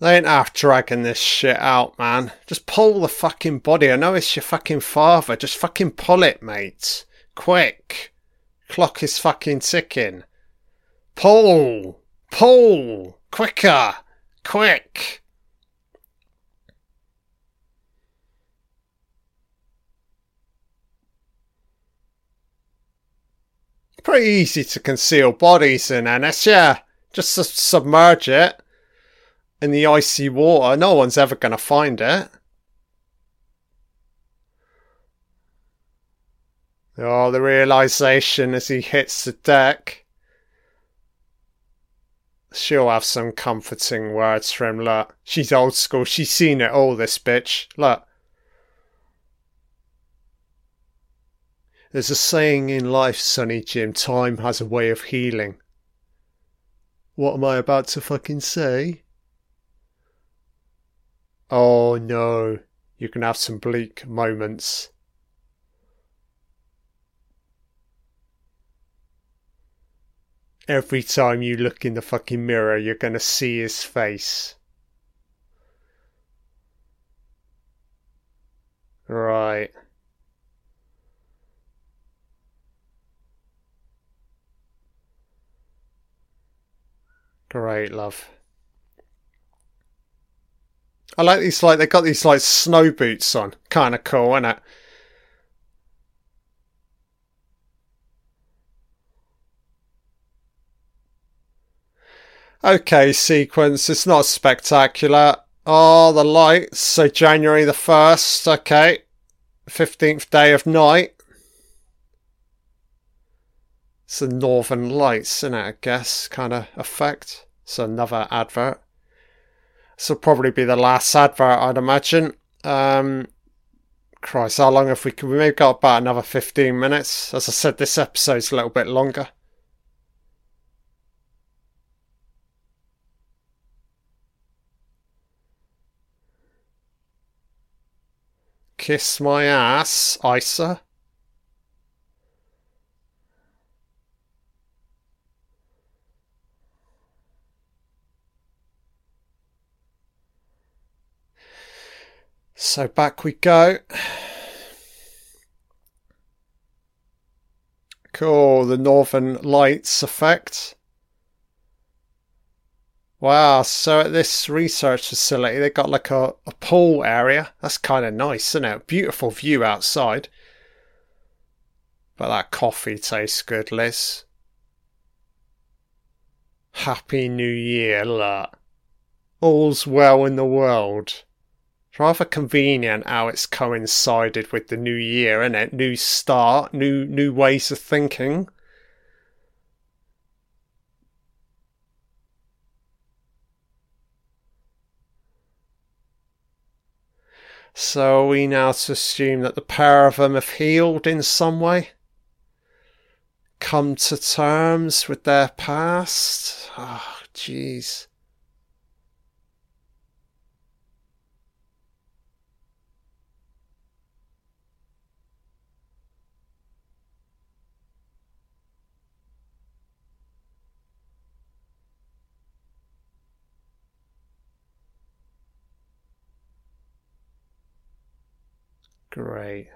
They ain't half dragging this shit out, man. Just pull the fucking body. I know it's your fucking father. Just fucking pull it, mate. Quick. Clock is fucking ticking. Pull! Pull! Quicker! Quick! Pretty easy to conceal bodies in yeah. Just su- submerge it in the icy water. No one's ever going to find it. Oh, the realization as he hits the deck. She'll have some comforting words for him. Look, she's old school. She's seen it all, this bitch. Look. There's a saying in life, Sonny Jim, time has a way of healing. What am I about to fucking say? Oh no, you can have some bleak moments. Every time you look in the fucking mirror, you're gonna see his face. Right. Great, love. I like these, like, they got these, like, snow boots on. Kind of cool, isn't it? Okay, sequence. It's not spectacular. Oh, the lights. So January the 1st. Okay. 15th day of night. It's the northern lights, isn't it? I guess, kind of effect. It's another advert. This will probably be the last advert, I'd imagine. Um, Christ, how long have we? We maybe got about another 15 minutes. As I said, this episode's a little bit longer. Kiss my ass, Isa. So back we go. Cool, the Northern Lights effect. Wow, so at this research facility, they've got like a, a pool area. That's kind of nice, isn't it? Beautiful view outside. But that coffee tastes good, Liz. Happy New Year, look. All's well in the world rather convenient how it's coincided with the new year, isn't it? New start, new new ways of thinking. So are we now to assume that the pair of them have healed in some way? Come to terms with their past? Oh, jeez. Great.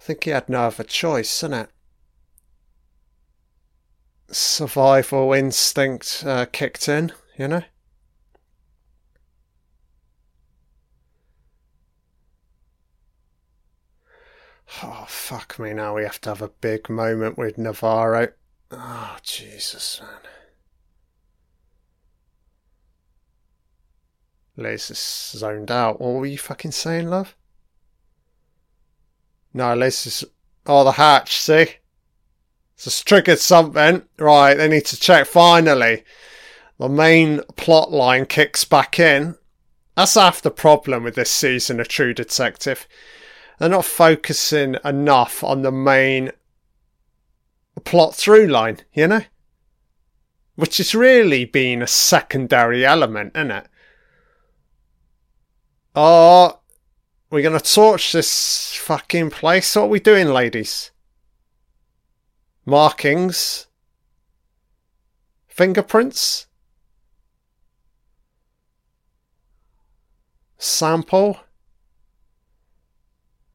I think he had no other choice, innit? Survival instinct uh, kicked in, you know? Oh, fuck me, now we have to have a big moment with Navarro. Oh, Jesus, man. Is zoned out. What were you fucking saying, love? No, Liz is. Oh, the hatch, see? It's triggered something. Right, they need to check. Finally, the main plot line kicks back in. That's half the problem with this season of True Detective. They're not focusing enough on the main plot through line, you know? Which has really been a secondary element, isn't it? Oh, we're going to torch this fucking place. What are we doing, ladies? markings, fingerprints, sample.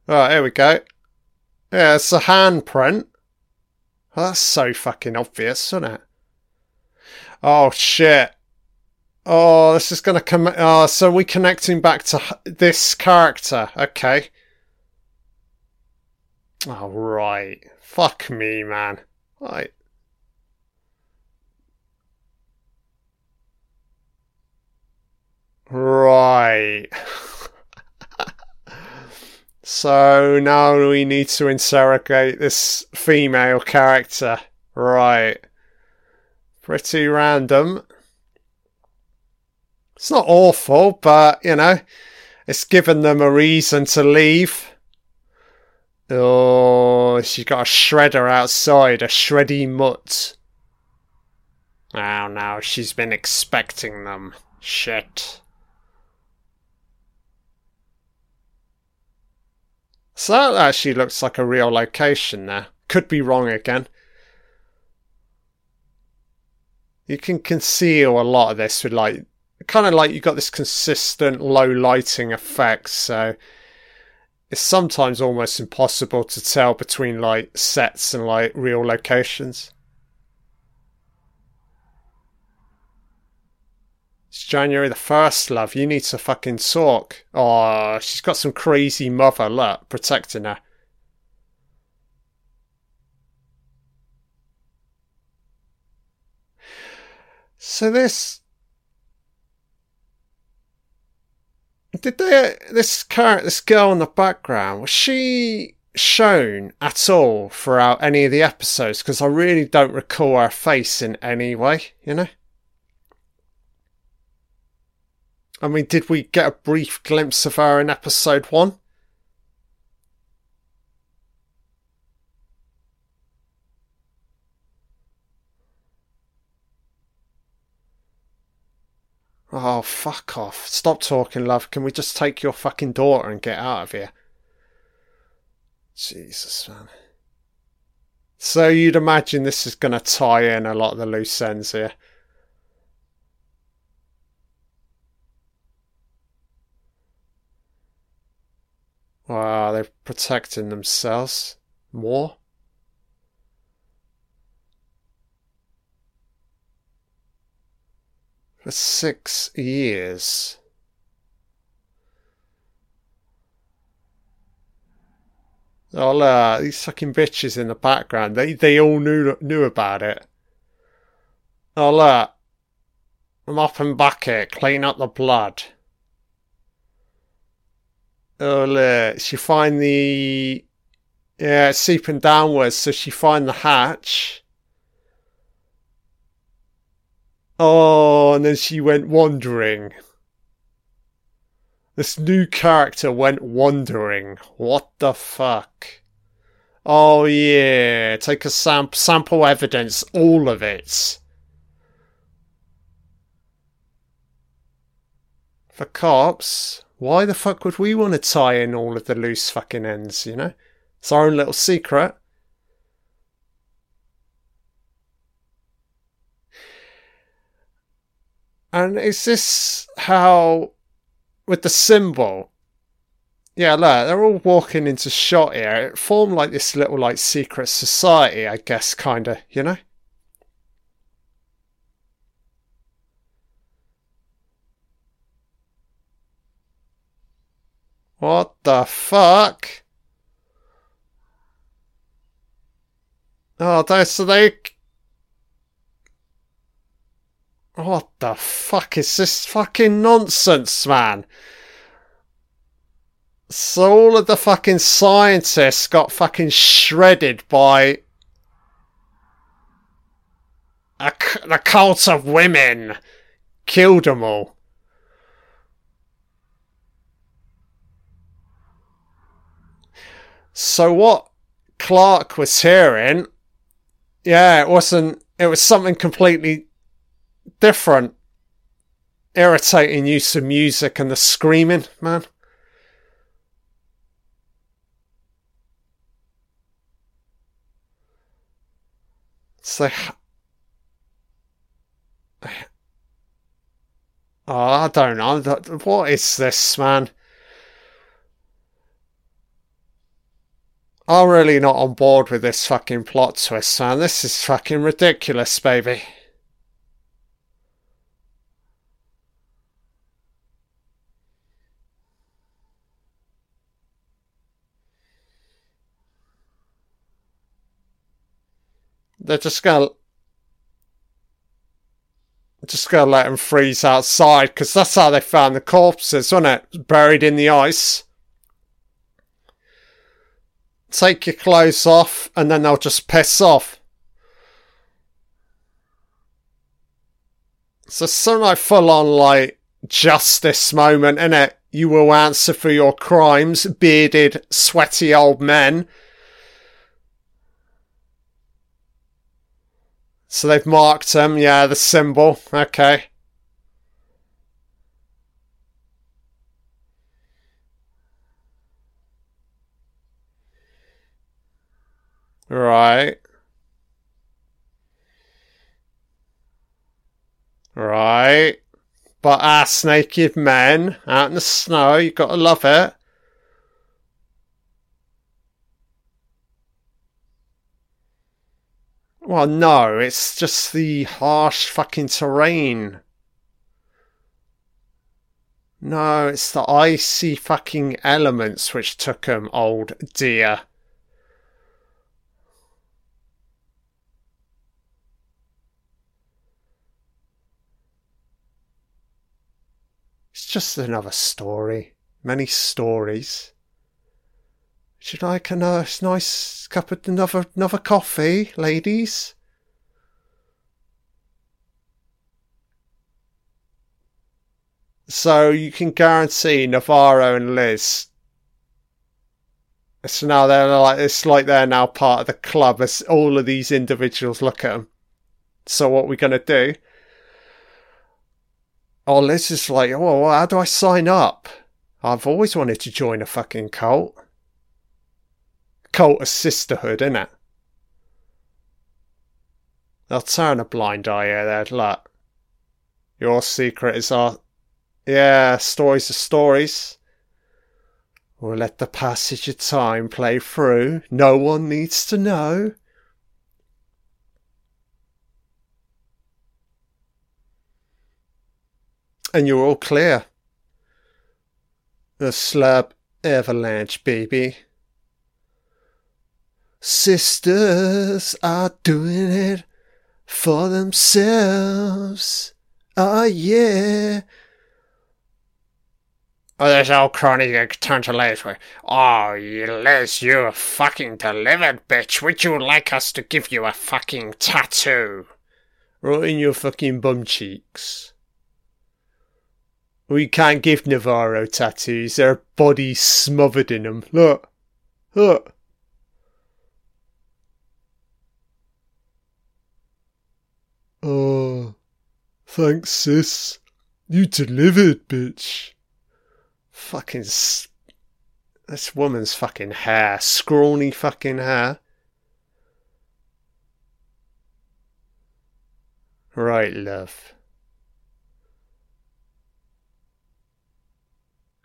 Oh, here we go. Yeah, it's a handprint. Oh, that's so fucking obvious, isn't it? Oh shit. Oh, this is gonna come. Oh, so we connecting back to this character. Okay. Oh, right. Fuck me, man. Right. Right. so now we need to interrogate this female character. Right. Pretty random. It's not awful, but, you know, it's given them a reason to leave. Oh, she's got a shredder outside, a shreddy mutt. Oh no, she's been expecting them. Shit. So that actually looks like a real location there. Could be wrong again. You can conceal a lot of this with like, kind of like you got this consistent low lighting effect, so it's sometimes almost impossible to tell between like sets and like real locations. It's January the 1st, love. You need to fucking talk. Oh, she's got some crazy mother, look, protecting her. So this. Did they. This character, this girl in the background, was she shown at all throughout any of the episodes? Because I really don't recall her face in any way, you know? I mean, did we get a brief glimpse of her in episode one? Oh, fuck off. Stop talking, love. Can we just take your fucking daughter and get out of here? Jesus, man. So you'd imagine this is going to tie in a lot of the loose ends here. Wow, they're protecting themselves more. For six years. Oh, uh, these fucking bitches in the background, they, they all knew knew about it. Oh, look. Mop and bucket, clean up the blood. Oh, uh, look. She find the... Yeah, seeping downwards, so she find the hatch. Oh, and then she went wandering. This new character went wandering. What the fuck? Oh yeah, take a sam- sample evidence, all of it. For cops, why the fuck would we want to tie in all of the loose fucking ends, you know? It's our own little secret. And is this how, with the symbol? Yeah, look, they're all walking into shot here. It formed like this little like secret society, I guess, kind of, you know? What the fuck? Oh, so they. What the fuck is this fucking nonsense, man? So all of the fucking scientists got fucking shredded by a, the cult of women. Killed them all. So what Clark was hearing, yeah, it wasn't. It was something completely different. Irritating use of music and the screaming, man. So, oh, I don't know. What is this, man? I'm really not on board with this fucking plot twist, man. This is fucking ridiculous, baby. They're just gonna just gonna let him freeze outside because that's how they found the corpses, wasn't it? Buried in the ice. Take your clothes off, and then they'll just piss off. So some like full on like justice moment, in it. You will answer for your crimes, bearded, sweaty old men. So they've marked them, yeah, the symbol. Okay. Right. Right. But ass naked men out in the snow, you gotta love it. Well, no, it's just the harsh fucking terrain. No, it's the icy fucking elements which took him, old dear. Just another story. Many stories. Should I like a nice, cup of another another coffee, ladies? So you can guarantee Navarro and Liz. So now they're like it's like they're now part of the club as all of these individuals look at them. So what we're gonna do? Oh, Liz is like, oh, how do I sign up? I've always wanted to join a fucking cult. Cult of sisterhood, innit? They'll turn a blind eye at that, look. Your secret is our. Yeah, stories are stories. We'll let the passage of time play through. No one needs to know. And you're all clear. The slab avalanche, baby. Sisters are doing it for themselves. Oh, yeah. Oh, this old crony turned to Liz. Oh, Liz, you're fucking delivered, bitch. Would you like us to give you a fucking tattoo? Right in your fucking bum cheeks. We can't give Navarro tattoos. Their bodies smothered in them. Look. Look. Oh, thanks, sis. You delivered, bitch. Fucking. S- this woman's fucking hair. Scrawny fucking hair. Right, love.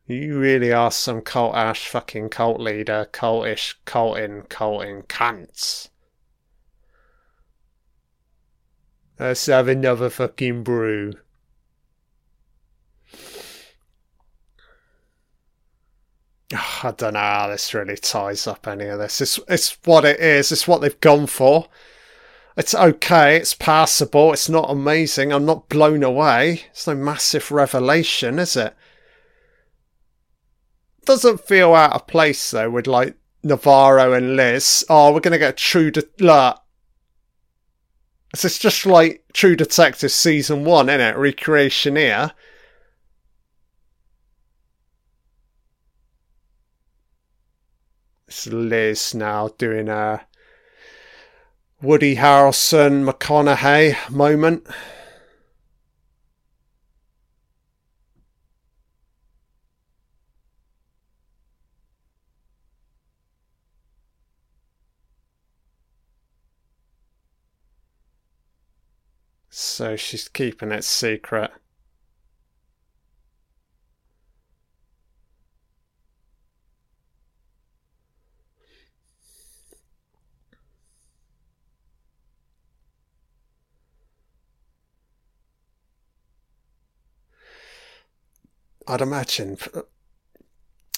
You really are some cult ash fucking cult leader, cultish, culting, culting cunts. Let's have another fucking brew. Ah, I don't know how this really ties up any of this. It's, it's what it is. It's what they've gone for. It's okay. It's passable. It's not amazing. I'm not blown away. It's no massive revelation, is it? Doesn't feel out of place though with like Navarro and Liz. Oh, we're gonna get True De- look. It's just like True Detective season one, isn't it? Recreation here. It's Liz now doing a Woody Harrelson McConaughey moment. So she's keeping it secret. I'd imagine.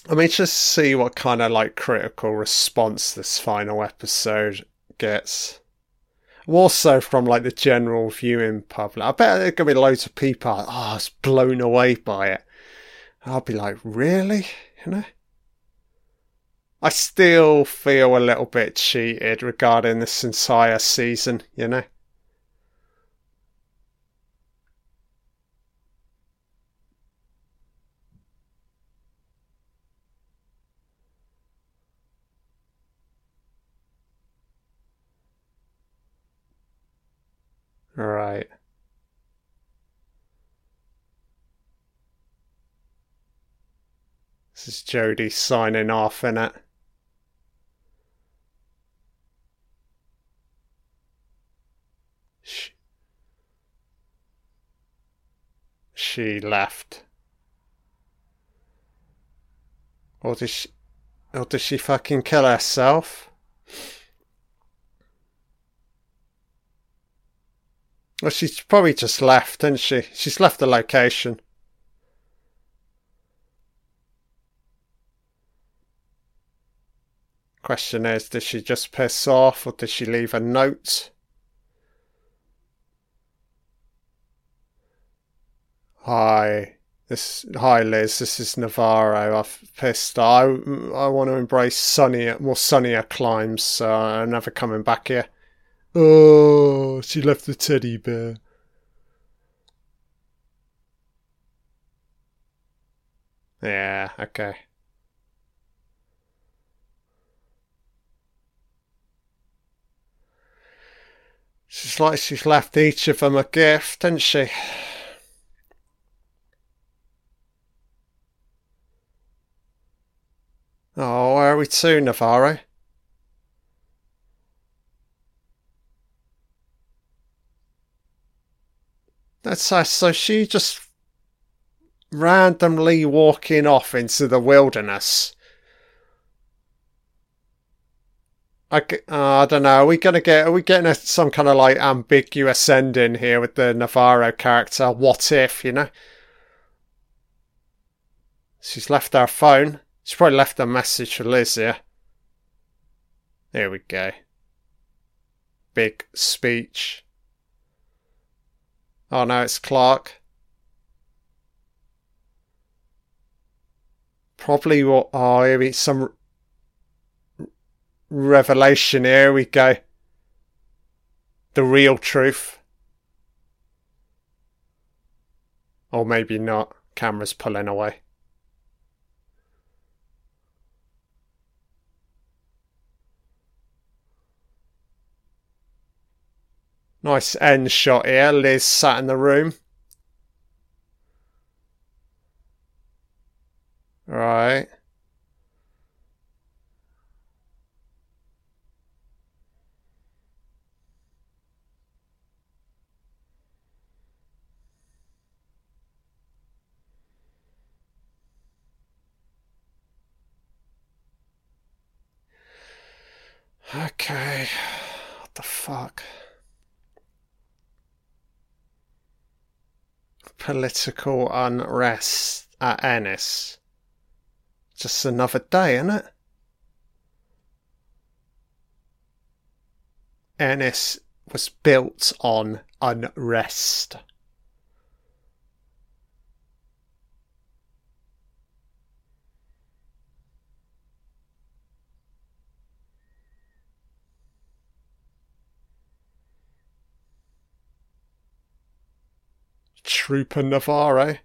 I mean, just see what kind of like critical response this final episode gets. More so from like the general viewing public. I bet there's gonna be loads of people. Oh, I was blown away by it. I'll be like, really? You know. I still feel a little bit cheated regarding this entire season. You know. Right. Jodie signing off, innit? She, she left. Or did she... Or did she fucking kill herself? Well, she's probably just left, isn't she? She's left the location. Question is, did she just piss off or did she leave a note? Hi, this hi Liz. This is Navarro. I've pissed. I I want to embrace sunnier, more sunnier climes. So I'm never coming back here. Oh, she left the teddy bear. Yeah, okay. She's like she's left each of them a gift, hasn't she? Oh, where are we to, Navarro? That's so she just randomly walking off into the wilderness. I, uh, I don't know. Are we gonna get? Are we getting a, some kind of like ambiguous ending here with the Navarro character? What if you know? She's left our phone. She's probably left a message for Liz here. There we go. Big speech. Oh no, it's Clark. Probably what? Oh, maybe some revelation. Here we go. The real truth. Or maybe not. Camera's pulling away. Nice end shot here. Liz sat in the room. Right. Okay. What the fuck? political unrest at Ennis. Just another day, isn't it? Ennis was built on unrest. Trooper Navarro.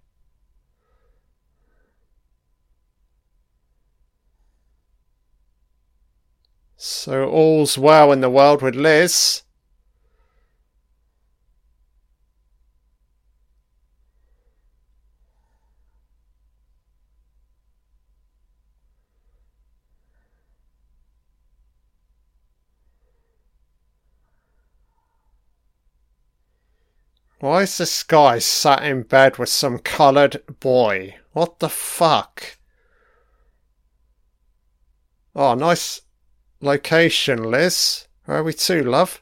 So all's well in the world with Liz. Why is this guy sat in bed with some coloured boy? What the fuck? Oh, nice location, Liz. Where are we to, love?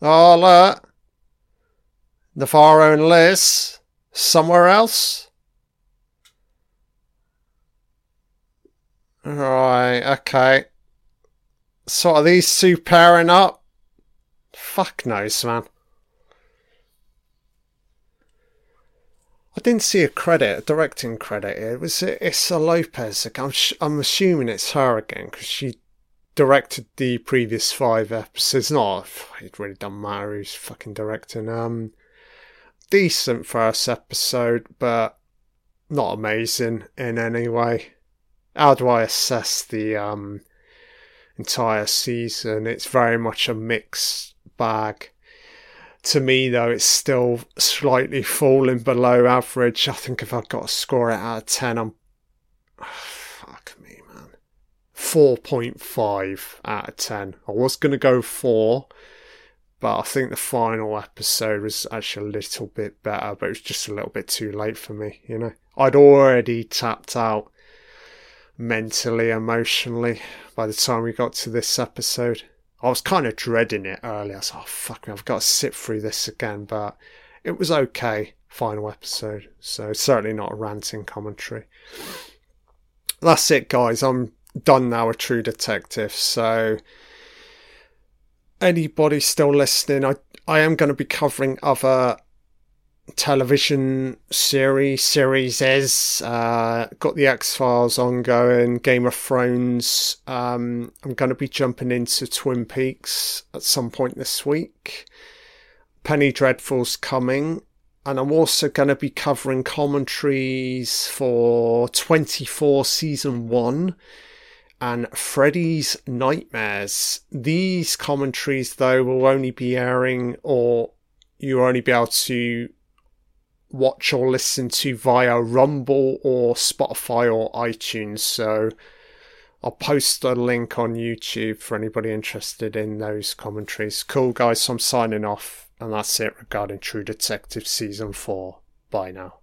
Oh, look. Navarro and Liz. Somewhere else? Right, okay. So are these two pairing up? Fuck knows, man. I didn't see a credit, a directing credit. It was Issa Lopez. I'm, I'm assuming it's her again because she directed the previous five episodes. Not, it really doesn't matter who's fucking directing. Um, decent first episode, but not amazing in any way. How do I assess the um entire season? It's very much a mixed bag to me, though, it's still slightly falling below average. I think if I've got to score it out of 10, I'm. Fuck me, man. 4.5 out of 10. I was going to go 4, but I think the final episode was actually a little bit better, but it was just a little bit too late for me, you know? I'd already tapped out mentally, emotionally by the time we got to this episode. I was kind of dreading it earlier. I was like, oh, fuck me, I've got to sit through this again. But it was okay, final episode. So certainly not a ranting commentary. That's it, guys. I'm done now with True Detective. So anybody still listening, I, I am going to be covering other television series series is uh, got the X Files ongoing, Game of Thrones. Um, I'm going to be jumping into Twin Peaks at some point this week. Penny Dreadful's coming, and I'm also going to be covering commentaries for 24 season one and Freddy's Nightmares. These commentaries, though, will only be airing or you'll only be able to watch or listen to via Rumble or Spotify or iTunes. So I'll post a link on YouTube for anybody interested in those commentaries. Cool, guys. So I'm signing off, and that's it regarding True Detective Season 4. Bye now.